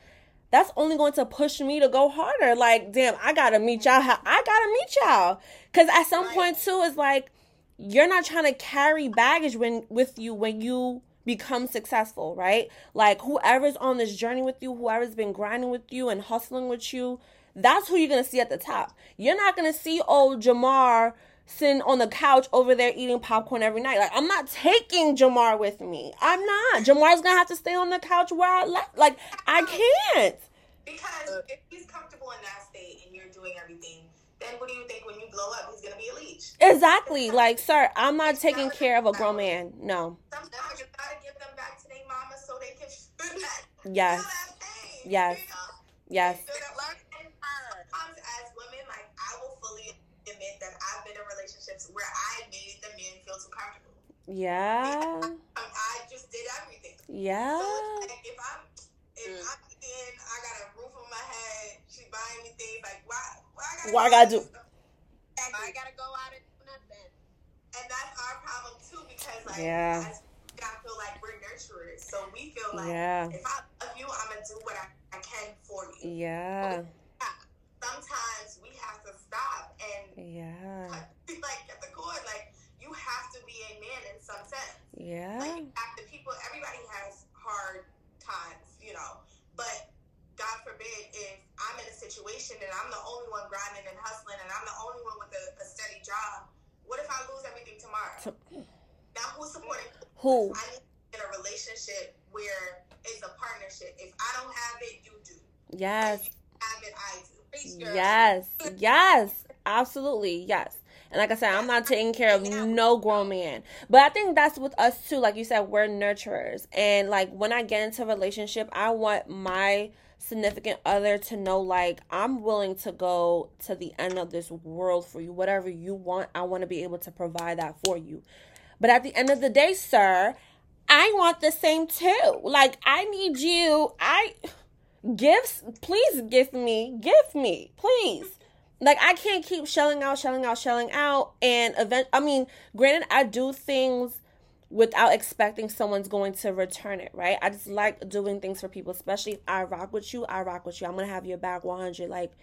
S1: that's only going to push me to go harder. Like, damn, I gotta meet y'all. how- I gotta meet y'all. Cause at some point too, it's like you're not trying to carry baggage when with you when you become successful, right? Like whoever's on this journey with you, whoever's been grinding with you and hustling with you, that's who you're gonna see at the top. You're not gonna see old Jamar sitting on the couch over there eating popcorn every night. Like I'm not taking Jamar with me. I'm not. Jamar's gonna have to stay on the couch where I left. Like I can't.
S2: Because if he's comfortable in that state and you're doing everything, then what do you think when you blow up, he's gonna be a leech?
S1: Exactly. Like, sir, I'm not taking care of a grown man. No.
S2: Sometimes you gotta give them back to their mama so they can feel that,
S1: Yes.
S2: feel that pain.
S1: Yes. Yes.
S2: I will fully admit that I've been in relationships where I made the men feel too comfortable.
S1: Yeah.
S2: Um, I just did everything.
S1: Yeah.
S2: So like if I'm if
S5: Mm.
S2: I'm in, I got a roof on my head. She buying me things like why? Why I gotta?
S1: Why I gotta do-
S2: and?
S5: I gotta go out and do nothing.
S2: And that's our problem too because like
S1: Yeah.
S2: as I feel like we're nurturers, so we feel like
S1: Yeah.
S2: if I love you, I'm gonna do what I, I can for you.
S1: Yeah.
S2: Sometimes we have to stop and
S1: Yeah.
S2: cut, like at the cord, like you have to be a man in some sense.
S1: Yeah.
S2: Like after people, everybody has hard times, you know. But God forbid if I'm in a situation and I'm the only one grinding and hustling and I'm the only one with a, a steady job. What if I lose everything tomorrow?
S1: To-
S2: now who's supporting?
S1: Who?
S2: I need in a relationship where it's a partnership. If I don't have it, you do.
S1: Yes.
S2: If you have it, I do.
S4: Girl.
S1: Yes. Yes. Absolutely. Yes. And like I said, I'm not taking care of no grown man. But I think that's with us too. Like you said, we're nurturers. And like when I get into a relationship, I want my significant other to know like I'm willing to go to the end of this world for you. Whatever you want, I want to be able to provide that for you. But at the end of the day, sir, I want the same too. Like I need you. I gifts, please gift me. Gift me, please. Like I can't keep shelling out, shelling out, shelling out and event I mean, granted I do things without expecting someone's going to return it, right? I just like doing things for people, especially if I rock with you, I rock with you. I'm to have your back 100 like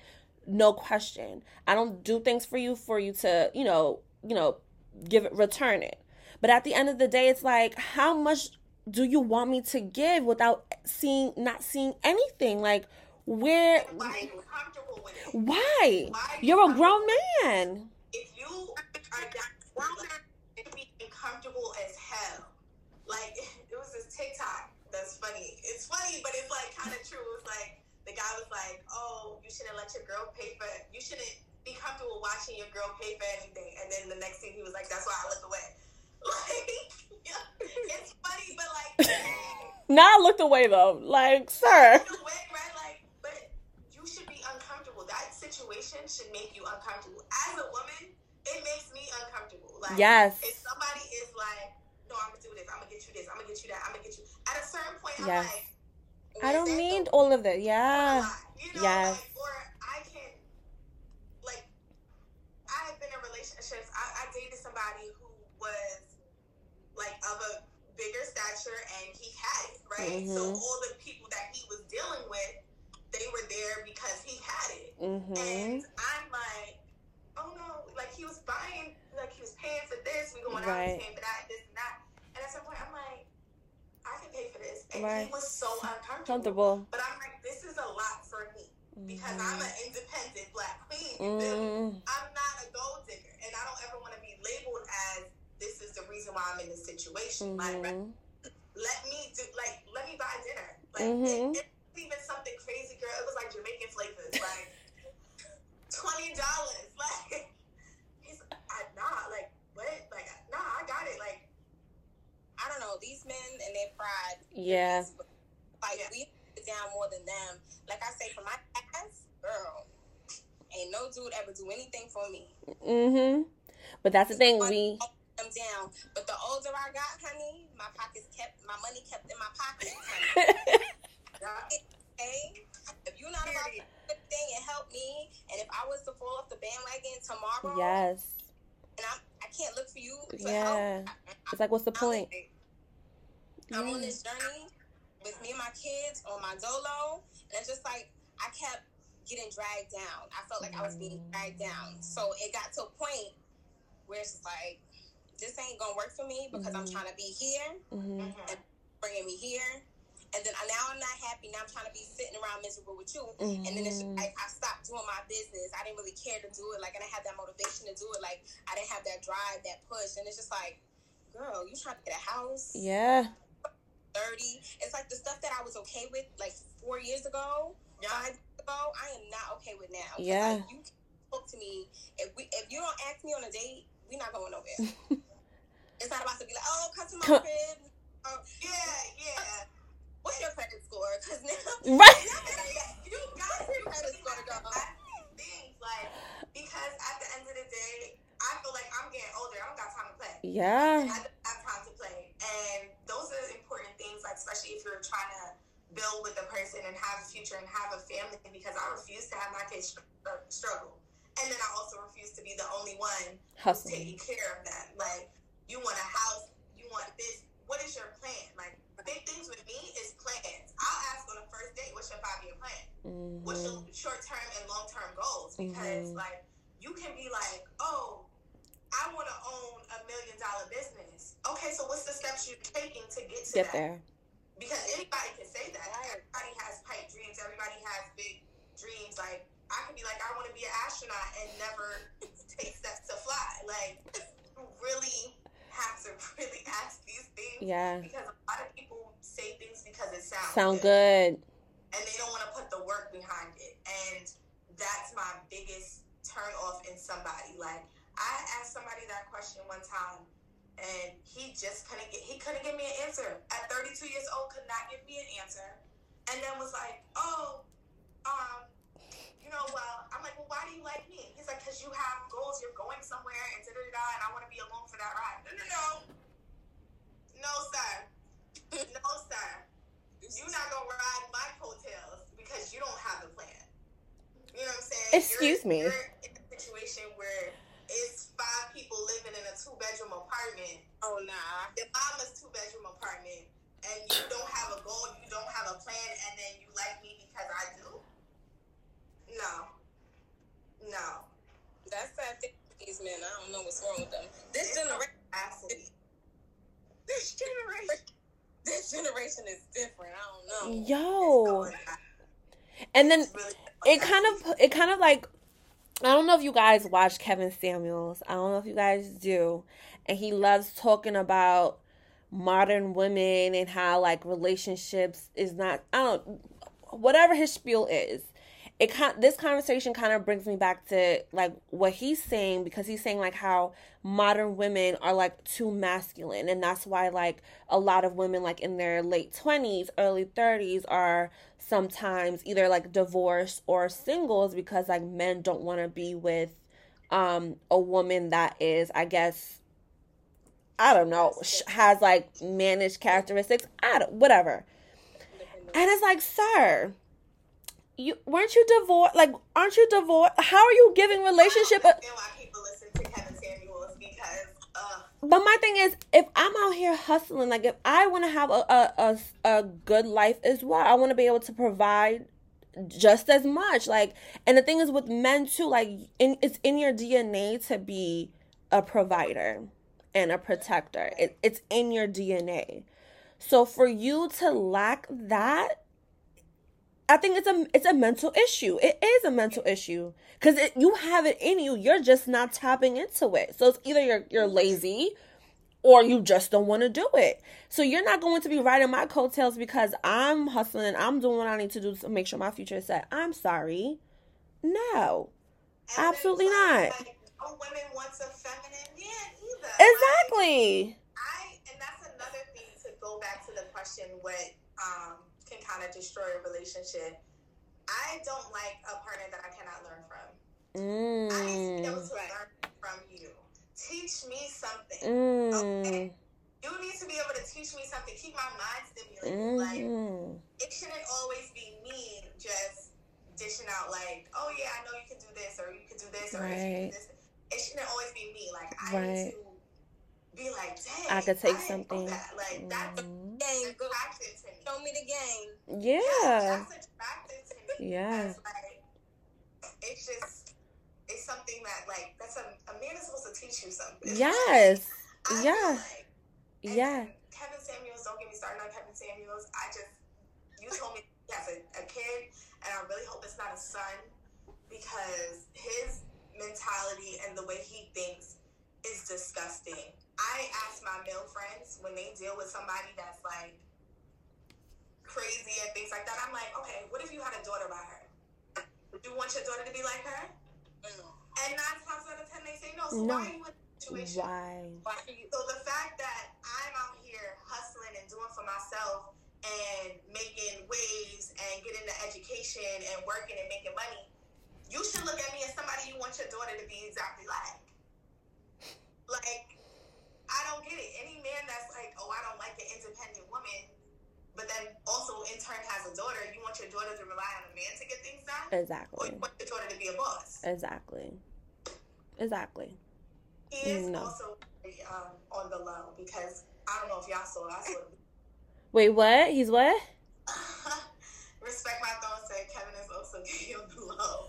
S1: no question. I don't do things for you for you to, you know, you know, give it return it. But at the end of the day, it's like how much do you want me to give without seeing not seeing anything? Like where
S2: Why are
S1: why?
S2: You
S1: You're a grown man.
S2: if you are that grown be comfortable as hell, like it was this TikTok that's funny. It's funny, but it's like kind of true. It's like the guy was like, "Oh, you shouldn't let your girl pay for. You shouldn't be comfortable watching your girl pay for anything." And then the next thing he was like, "That's why I look away." Like, yeah, it's funny, but like,
S1: Now I looked away though. Like, sir.
S2: in a way, right? Like, but you should be uncomfortable. That situation should make you uncomfortable. As a woman, it makes me uncomfortable. Like,
S1: Yes.
S2: if somebody is like, no, I'm gonna do this, I'm gonna get you this, I'm gonna get you that, I'm gonna get you. At a certain point, I'm
S1: Yes.
S2: like,
S1: I don't need
S2: the-
S1: all of that. Yeah.
S2: You know,
S1: Yes.
S2: like, or I can, like, I have been in relationships. I, I dated somebody who was like of a bigger stature, and he had it, right? So
S1: Mhm.
S2: all the people that he was dealing with, they were there because he had it.
S1: Mhm.
S2: And I'm like, oh no, like he was buying, like he was paying for this, we going out,
S1: Right.
S2: he's paying for that, and this and that. And at some point, I'm like, I can pay for this, and
S1: Right.
S2: he was so uncomfortable.
S1: Comfortable.
S2: But I'm like, this is a lot for me because I'm an independent black queen.
S1: Mm-hmm. Mm,
S2: I'm not a gold digger, and I don't ever want to be labeled as this is the reason why I'm in this situation. Like,
S1: mhm.
S2: let me do, like, let me buy dinner. Like,
S1: Mhm.
S2: it, it's even something crazy, girl. It was like Jamaican flavors, like twenty dollars. Like, he's, I, nah, like, what? Like, nah, I got it. Like,
S4: I don't know. These men and their pride.
S1: Yeah.
S4: Like
S2: Yeah.
S4: we sit down more than them. Like I say, for my past, girl, ain't no dude ever do anything for me.
S1: Mm Mhm. But that's the thing. We.
S4: Them down. But the older I got, honey, my pockets kept my money kept in my pocket. Okay, if you're not about to do the thing and help me, and if I was to fall off the bandwagon tomorrow,
S1: yes.
S4: and I'm, I can't look for you
S1: Yeah.
S4: help. I,
S1: It's like, what's the
S4: I'm,
S1: point?
S4: I'm on
S1: Yeah.
S4: this mm. journey with me and my kids on my dolo, and it's just like I kept getting dragged down. I felt like I was being dragged down. So it got to a point where it's like, this ain't gonna work for me because I'm
S1: Mhm.
S4: trying to be here,
S1: Mhm.
S4: bringing me here. And then I, now I'm not happy. Now I'm trying to be sitting around miserable with you. And then it's just
S1: Mhm.
S4: like I stopped doing my business. I didn't really care to do it. Like I didn't have that motivation to do it. Like I didn't have that drive, that push. And it's just like, girl, you trying to get a house?
S1: Yeah.
S4: 30. It's like the stuff that I was okay with like four years ago,
S2: yeah,
S4: five years ago, I am not okay with now.
S1: Yeah.
S4: Like, you talk to me. If we if you don't ask me on a date, we're not going nowhere. it's not about to be like, oh, come to my
S1: Come-
S4: crib. Oh,
S2: yeah, yeah.
S4: what's your credit score? Because now
S1: Right.
S2: Now, you got to
S4: Credit score to go.
S2: things like because at the end of the day, I feel like I'm getting older. I don't got time to play.
S1: Yeah.
S2: I don't have time to play, and those are important things. Like especially if you're trying to build with a person and have a future and have a family. Because I refuse to have my kids struggle, and then I also refuse to be the only one
S1: Hustling.
S2: taking care of them. Like you want a house, you want this. What is your plan? Like big things with me is plans. I'll ask on the first date, what's your five year plan? What's your
S1: Mhm.
S2: short term and long term goals? Because
S1: Mhm.
S2: like you can be like, oh, I want to own a million dollar business. Okay, so what's the steps you're taking to get to
S1: Get
S2: that?
S1: there.
S2: Because anybody can say that. Everybody has pipe dreams. Everybody has big dreams. Like I could be like, I want to be an astronaut and never take steps to fly. Like you really have to really ask these things
S1: Yeah.
S2: because a lot of people say things because it sounds
S1: Sound good.
S2: and they don't want to put the work behind it. And that's my biggest turn off in somebody. Like I asked somebody that question one time, and he just couldn't get he couldn't give me an answer. At 32 years old, could not give me an answer, and then was like, oh, um. You know, well, I'm like, well, why do you like me? He's like, because you have goals, you're going somewhere, and da da da, and I want to be along for that ride. No, no, no, no, sir, no, sir. You're not gonna ride my coattails because you don't have a plan. You know what I'm saying?
S1: Excuse
S2: you're,
S1: me.
S2: You're in a situation where it's five people living in a two bedroom apartment.
S4: Oh nah.
S2: Your mama's two bedroom apartment, and you don't have a goal, you don't have a plan, and then you like me because I do. No, no.
S4: That's that thing with these men. I don't know what's wrong with them. This
S2: It's
S4: generation
S2: Absolutely.
S4: this generation this generation is different. I don't know.
S1: Yo. And then
S2: really
S1: it kind of it kind of like I don't know if you guys watch Kevin Samuels. I don't know if you guys do. And he loves talking about modern women and how like relationships is not I don't whatever his spiel is. It this conversation kind of brings me back to like what he's saying because he's saying like how modern women are like too masculine. And that's why like a lot of women like in their late 20s, early 30s are sometimes either like divorced or singles because like men don't want to be with um a woman that is I guess I don't know has like managed characteristics. I don't whatever. And it's like sir you weren't you divorced like aren't you divorced how are you giving relationship
S2: I feel why people listen to Kevin Samuels because, uh,
S1: But my thing is, if I'm out here hustling, like if I want to have a, a, a, a good life as well, I want to be able to provide just as much. Like, and the thing is with men too, like in, it's in your DNA to be a provider and a protector. It, it's in your DNA. So for you to lack that, I think it's a it's a mental issue. It is a mental issue because you have it in you. You're just not tapping into it. So it's either you're you're lazy or you just don't want to do it. So you're not going to be riding my coattails because I'm hustling. I'm doing what I need to do to make sure my future is set. I'm sorry. No.
S2: and
S1: Absolutely not.
S2: Like, women wants a feminine man either.
S1: Exactly.
S2: I and that's another thing to go back to the question what um, can kind of destroy a relationship. I don't like a partner that I cannot learn from. I need to be able
S1: Mm.
S2: to learn from you. Teach me something.
S1: Mm.
S2: You need to be able to teach me something. Keep my mind stimulated. Like
S1: Mm.
S2: it shouldn't always be me just dishing out like, oh yeah, I know you can do this or you can do this or you can do this. It shouldn't always be me. Like I
S1: Right.
S2: need to be like, dang,
S1: I could take
S2: didn't
S1: something.
S2: That. Like that's
S1: Mm.
S4: Game, go
S2: attractive to me.
S4: show me the game.
S1: Yeah.
S2: that's attractive to me.
S1: Yeah.
S2: Like, it's just it's something that like that's a, a man is supposed to teach you something.
S1: Yes.
S2: I feel
S1: Yeah.
S2: like.
S1: Yeah.
S2: Kevin Samuels, don't get me started on Kevin Samuels. I just, you told me he has a, a kid, and I really hope it's not a son because his mentality and the way he thinks is disgusting. I ask my male friends when they deal with somebody that's like crazy and things like that, I'm like, okay, what if you had a daughter by her? Would you want your daughter to be like her? Mm. And nine times out of ten, they say no. So
S1: No.
S2: why are you in that situation?
S1: Why?
S4: Why
S2: So the fact that I'm out here hustling and doing for myself and making waves and getting the education and working and making money, you should look at me as somebody you want your daughter to be exactly like. Like, I don't get it. Any man that's like, oh, I don't like an independent woman, but then also in turn has a daughter, you want your daughter to rely on a man to get things done? Or
S1: Exactly.
S2: you want your daughter to be a boss?
S1: Exactly. Exactly.
S2: He is
S1: No.
S2: also um, on the low because I don't know if y'all saw. I saw.
S1: Wait, what? He's what?
S2: Respect my thoughts said Kevin is also gay on the low.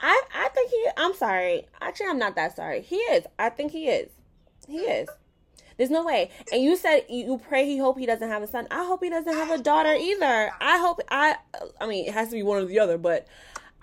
S1: I I think he. I'm sorry. Actually, I'm not that sorry. He is. I think he is. He is. There's no way. And you said you pray he hope he doesn't have a son. I hope he doesn't have a daughter either. I hope I. I mean, it has to be one or the other, but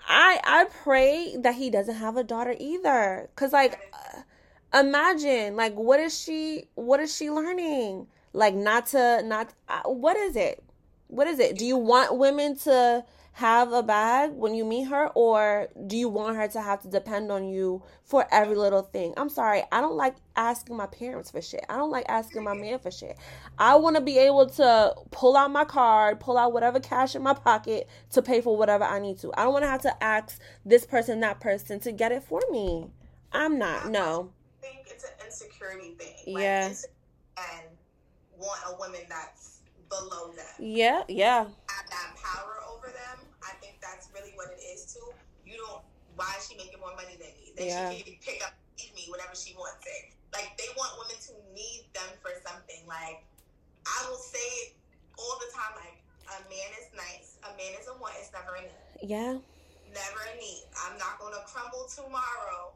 S1: I I pray that he doesn't have a daughter either. Cause like, uh, imagine like what is she what is she learning? Like not to not uh, what is it? What is it? Do you want women to have a bag when you meet her or do you want her to have to depend on you for every little thing? I'm sorry i don't like asking my parents for shit. I don't like asking my man for shit. I want to be able to pull out my card pull out whatever cash in my pocket to pay for whatever i need to. I don't want to have to ask this person that person to get it for me. I'm not no.
S2: I think it's an insecurity thing. Like,
S1: Yeah.
S2: And want a woman that's below them.
S1: yeah yeah
S2: Have that power over them. I think that's really what it is too. You don't. Why is she making more money than me? Then
S1: Yeah.
S2: she can pick up feed me whenever she wants it. Like they want women to need them for something. Like I will say it all the time. Like a man is nice. A man is a want. It's never a need.
S1: yeah
S2: Never a need. I'm not gonna crumble tomorrow.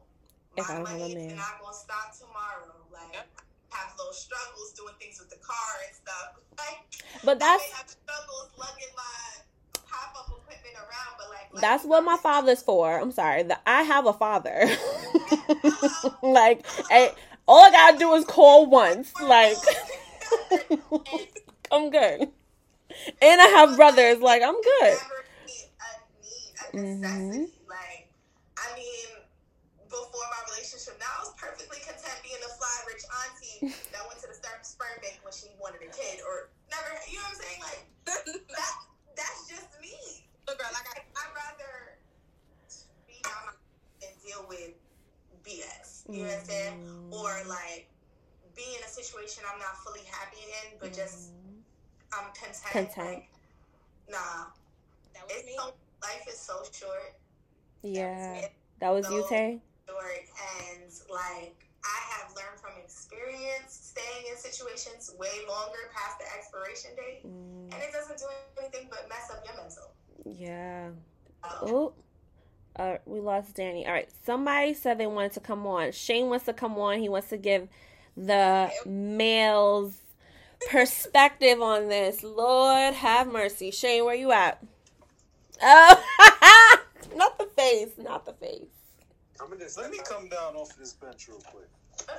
S1: If I
S2: My
S1: don't have a
S2: money is
S1: man.
S2: not gonna stop tomorrow. Like have little struggles doing things with the car and stuff. Like
S1: but that's
S2: I may have struggles lugging my pop up equipment around, but like
S1: That's what my father's for. I'm sorry. The, I have a father. like, all I gotta do is call once. Like, I'm good. And I have brothers. Like, I'm good.
S2: Never need a need, a mm-hmm. necessity. Like, I mean, before my relationship, now I was perfectly content being a fly rich auntie that went to the sperm sperm bank when she wanted a kid, or never. You know what I'm saying? Like that. That's just me.
S5: Look, girl, like I,
S2: I'd rather be down and deal with BS. You know what I'm saying? Mm-hmm. Or like be in a situation I'm not fully happy in, but just mm-hmm. I'm content.
S1: Content.
S2: Like, nah,
S4: That was
S2: it's
S4: me.
S2: so life is so short.
S1: Yeah. That was you, Tay?
S2: Short, and like I have learned from experience staying in situations way longer past the expiration date,
S1: Mm,
S2: and it doesn't do anything but mess up your mental.
S1: yeah.
S2: Um,
S1: Oh. Uh, we lost Danny. All right. Somebody said they wanted to come on. Shane wants to come on. He wants to give the male's perspective on this. Lord have mercy. Shane, where you at? Oh, not the face. Not the face.
S6: I'm gonna let me come down off this bench real quick. Yeah,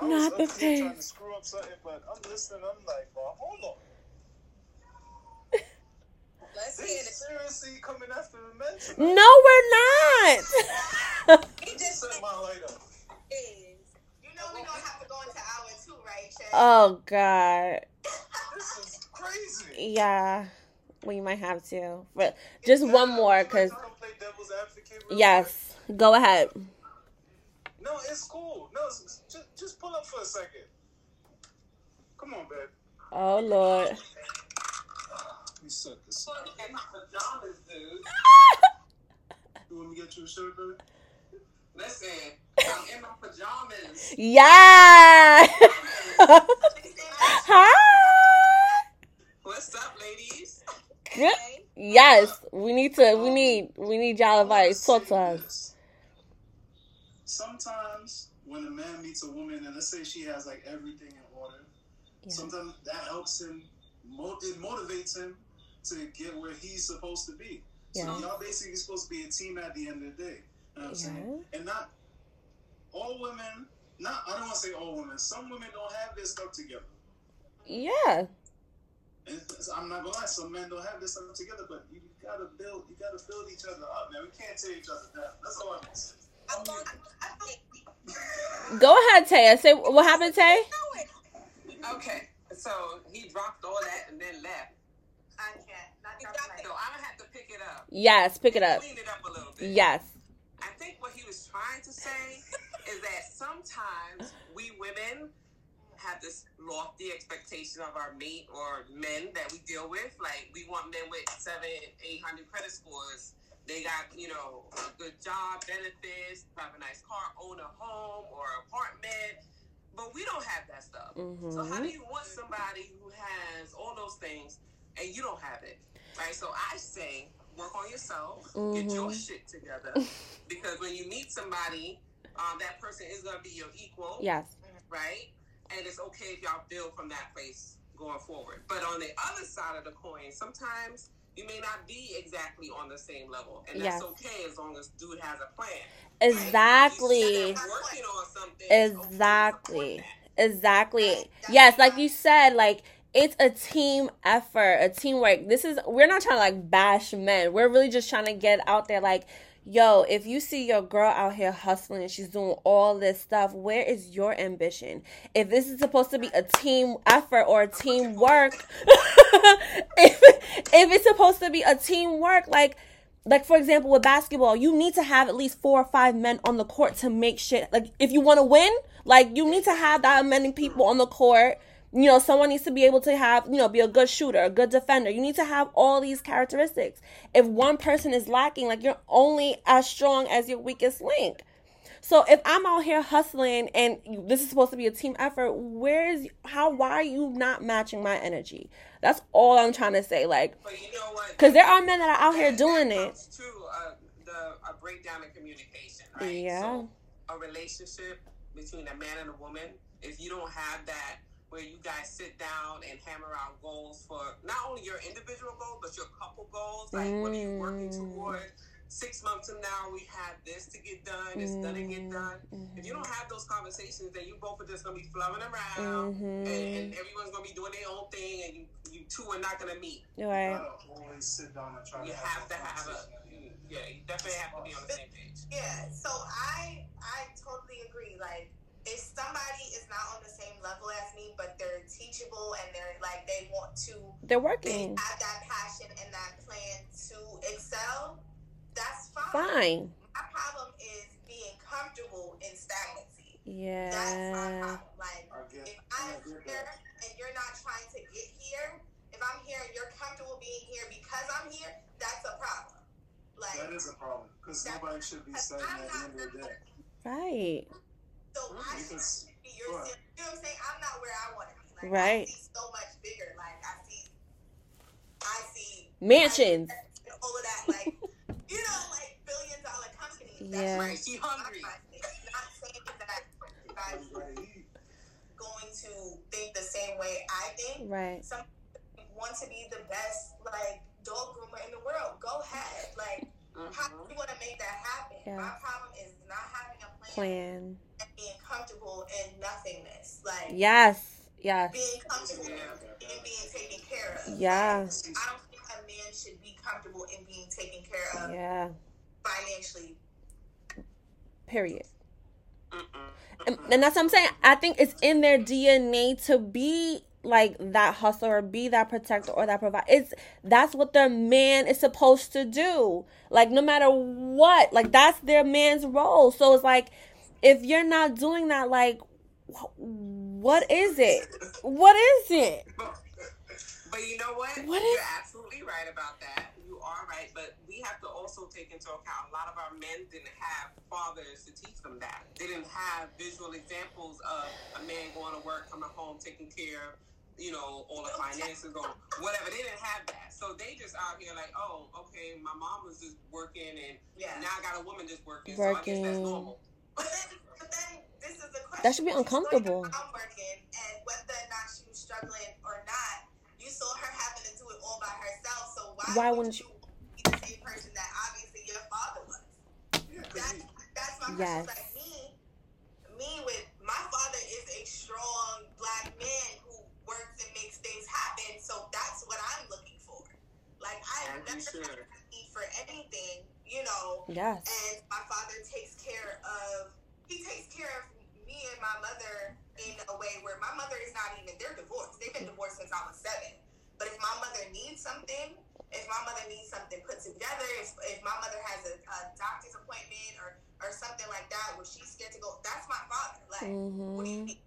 S6: I
S1: Not
S6: was
S1: the
S6: up here trying to screw up something, but I'm listening. I'm like, well, hold on.
S4: Let's
S6: They
S4: hear
S6: seriously coming after the men.
S1: No, we're not.
S4: He just
S6: Set my light up.
S2: You know we gonna have to go into hour two, right, Shea?
S1: oh God.
S6: This is crazy.
S1: Yeah. We might have to, but just one more, cause
S6: play devil's advocate real
S1: yes. Go ahead.
S6: Quick? No, it's cool. No, it's, just just pull up for a second. Come on, babe.
S1: Oh Lord.
S6: Let me suck this.
S7: in my pajamas, dude.
S6: You want me to get you a shirt, baby?
S7: Listen, I'm in my pajamas.
S1: Yeah. Hi.
S7: What's up, ladies?
S1: Good. Yes, we need to. We need. We need y'all advice. Talk to
S6: Say
S1: us.
S6: Sometimes when a man meets a woman, and let's say she has like everything in order,
S1: Yeah.
S6: sometimes that helps him. It motivates him to get where he's supposed to be. So y'all basically supposed to be a team at the end of the day. You know what I'm saying? And not all women. Not I don't want to say all women. Some women don't have their stuff together.
S1: Yeah.
S6: And I'm not gonna lie, some men don't have this stuff together, but you gotta build, you gotta build each other up, man. We can't tear each other down. That's all I'm gonna say.
S4: I'm going
S1: Go ahead, Tay. Say what happened, Tay.
S7: Okay, so he dropped all that and then left.
S2: I can't. Not
S4: You
S2: that
S4: got
S2: night.
S7: So I'm gonna have to pick it up.
S1: Yes, pick it up.
S7: Clean it up a little bit.
S1: Yes.
S7: I think what he was trying to say is that sometimes we women have this lofty expectation of our mate or men that we deal with. Like we want men with seven, eight hundred credit scores. They got, you know, a good job, benefits, have a nice car, own a home or apartment. But we don't have that stuff. So how do
S1: hmm
S7: you want somebody who has all those things and you don't have it? Right. So I say, work on yourself, mm-hmm. get your shit together, because when you meet somebody, um, that person is gonna be your equal.
S1: Yes.
S7: Right. And it's okay if y'all build from that place going forward. But on the other side of the coin, sometimes you may not be exactly on the same level, and that's yes. okay as long as dude has a plan.
S1: Exactly. Right? Exactly. Exactly. Yes, like you said, like it's a team effort, a teamwork. This is we're not trying to like bash men. We're really just trying to get out there like yo, if you see your girl out here hustling and she's doing all this stuff, where is your ambition? If this is supposed to be a team effort or a team work, if, if it's supposed to be a teamwork, like like for example with basketball, you need to have at least four or five men on the court to make shit like if you want to win, like you need to have that many people on the court you know, someone needs to be able to have, you know, be a good shooter, a good defender. You need to have all these characteristics. If one person is lacking, like you're only as strong as your weakest link. So if I'm out here hustling and this is supposed to be a team effort, where is how why are you not matching my energy? That's all I'm trying to say. Like,
S7: you know
S1: because there are men that are out here doing it.
S7: To uh, the a breakdown in communication, right? Yeah. So a relationship between a man and a woman, if you don't have that where you guys sit down and hammer out goals for not only your individual goals but your couple goals. Like, mm. what are you working mm. toward? Six months from now, we have this to get done. It's mm. gonna get done. Mm-hmm. If you don't have those conversations, then you both are just gonna be flumming around, mm-hmm. and, and, everyone's gonna be doing their own thing, and you, you two are not gonna meet.
S1: Right.
S3: You always sit down and try.
S7: You have, have to have a. Yeah, you definitely have to be on the same page.
S2: Yeah. They're
S1: working,
S2: they have that passion and that plan to excel. That's fine.
S1: Fine.
S2: My problem is being comfortable in stagnancy.
S1: Yeah.
S2: That's my problem. Like if I'm here and you're not trying to get here, if I'm here and you're comfortable being here because I'm here, that's a problem.
S3: Like that is a problem because nobody should be stagnant at the end of the day.
S1: Right.
S2: So I should be your, you know what I'm saying? I'm not where I want to be. Like,
S1: right.
S2: I see so much bigger. Like I see, I see
S1: mansions.
S2: All of that, like you know, like billion dollar companies.
S1: That's yeah.
S7: Right. She hungry.
S2: Not saying that you guys going to think the same way I think.
S1: Right.
S2: Some want to be the best, like dog groomer in the world. Go ahead. Like, mm-hmm. how do you want to make that happen? Yeah. My problem is not having a plan.
S1: Plan
S2: being comfortable in nothingness. Like
S1: yes, yes.
S2: Being comfortable and being taken care of.
S1: Yeah.
S2: Like, I don't think a man should be comfortable in being taken care of.
S1: Yeah.
S2: Financially.
S1: Period. And, and that's what I'm saying. I think it's in their DNA to be like that hustler or be that protector or that provider. It's that's what their man is supposed to do. Like no matter what, like that's their man's role. So it's like if you're not doing that, like, what is it? What is it?
S7: But, you know what?
S1: What
S7: is? You're absolutely right about that. You are right, but we have to also take into account a lot of our men didn't have fathers to teach them that. They didn't have visual examples of a man going to work, coming home, taking care of you know, all the finances or whatever. They didn't have that. So they just out here like, oh, okay, my mom was just working and yeah. now I got a woman just working, working. so I guess that's normal.
S2: But then, but then this is the question.
S1: That should be uncomfortable.
S2: I'm working, and whether or not she was struggling or not, you saw her having to do it all by herself. So why,
S1: why wouldn't you
S2: be the same person that obviously your father was? That, that's my yes. question. Like me, me with my father is a strong black man who works and makes things happen. So that's what I'm looking for. Like I am never sure. need for anything you know.
S1: Yes.
S2: And my father takes care of he takes care of me and my mother in a way where my mother is not even they're divorced. They've been divorced since I was seven. But if my mother needs something, if my mother needs something put together, if, if my mother has a, a doctor's appointment or or something like that where she's scared to go, that's my father. Like, mm-hmm. what do you mean?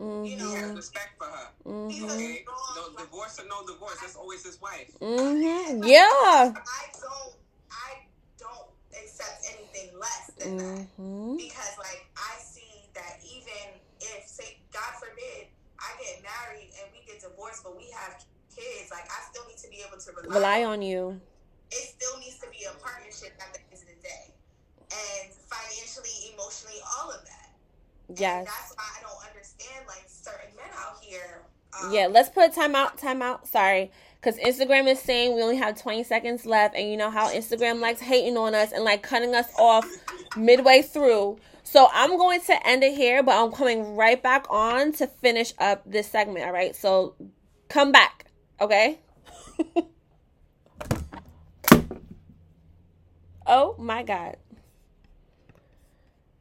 S1: Mm-hmm.
S2: You know, he
S7: has respect for her.
S1: Mm-hmm.
S7: Okay, no divorce or no divorce, that's always his wife.
S1: Mm-hmm. Yeah.
S2: I don't I don't accept anything less than mm-hmm. that. Because like I see that even if say God forbid I get married and we get divorced but we have kids. Like I still need to be able to rely,
S1: Rely on you.
S2: It still needs to be a partnership at the end of the day, and financially, emotionally, all of that. And
S1: Yes.
S2: that's why I don't understand like certain men out here. Um,
S1: Yeah, let's put time out, time out. Sorry. Because Instagram is saying we only have 20 seconds left, and you know how Instagram likes hating on us and like cutting us off midway through. So I'm going to end it here, but I'm coming right back on to finish up this segment, all right? So come back, okay? oh my God.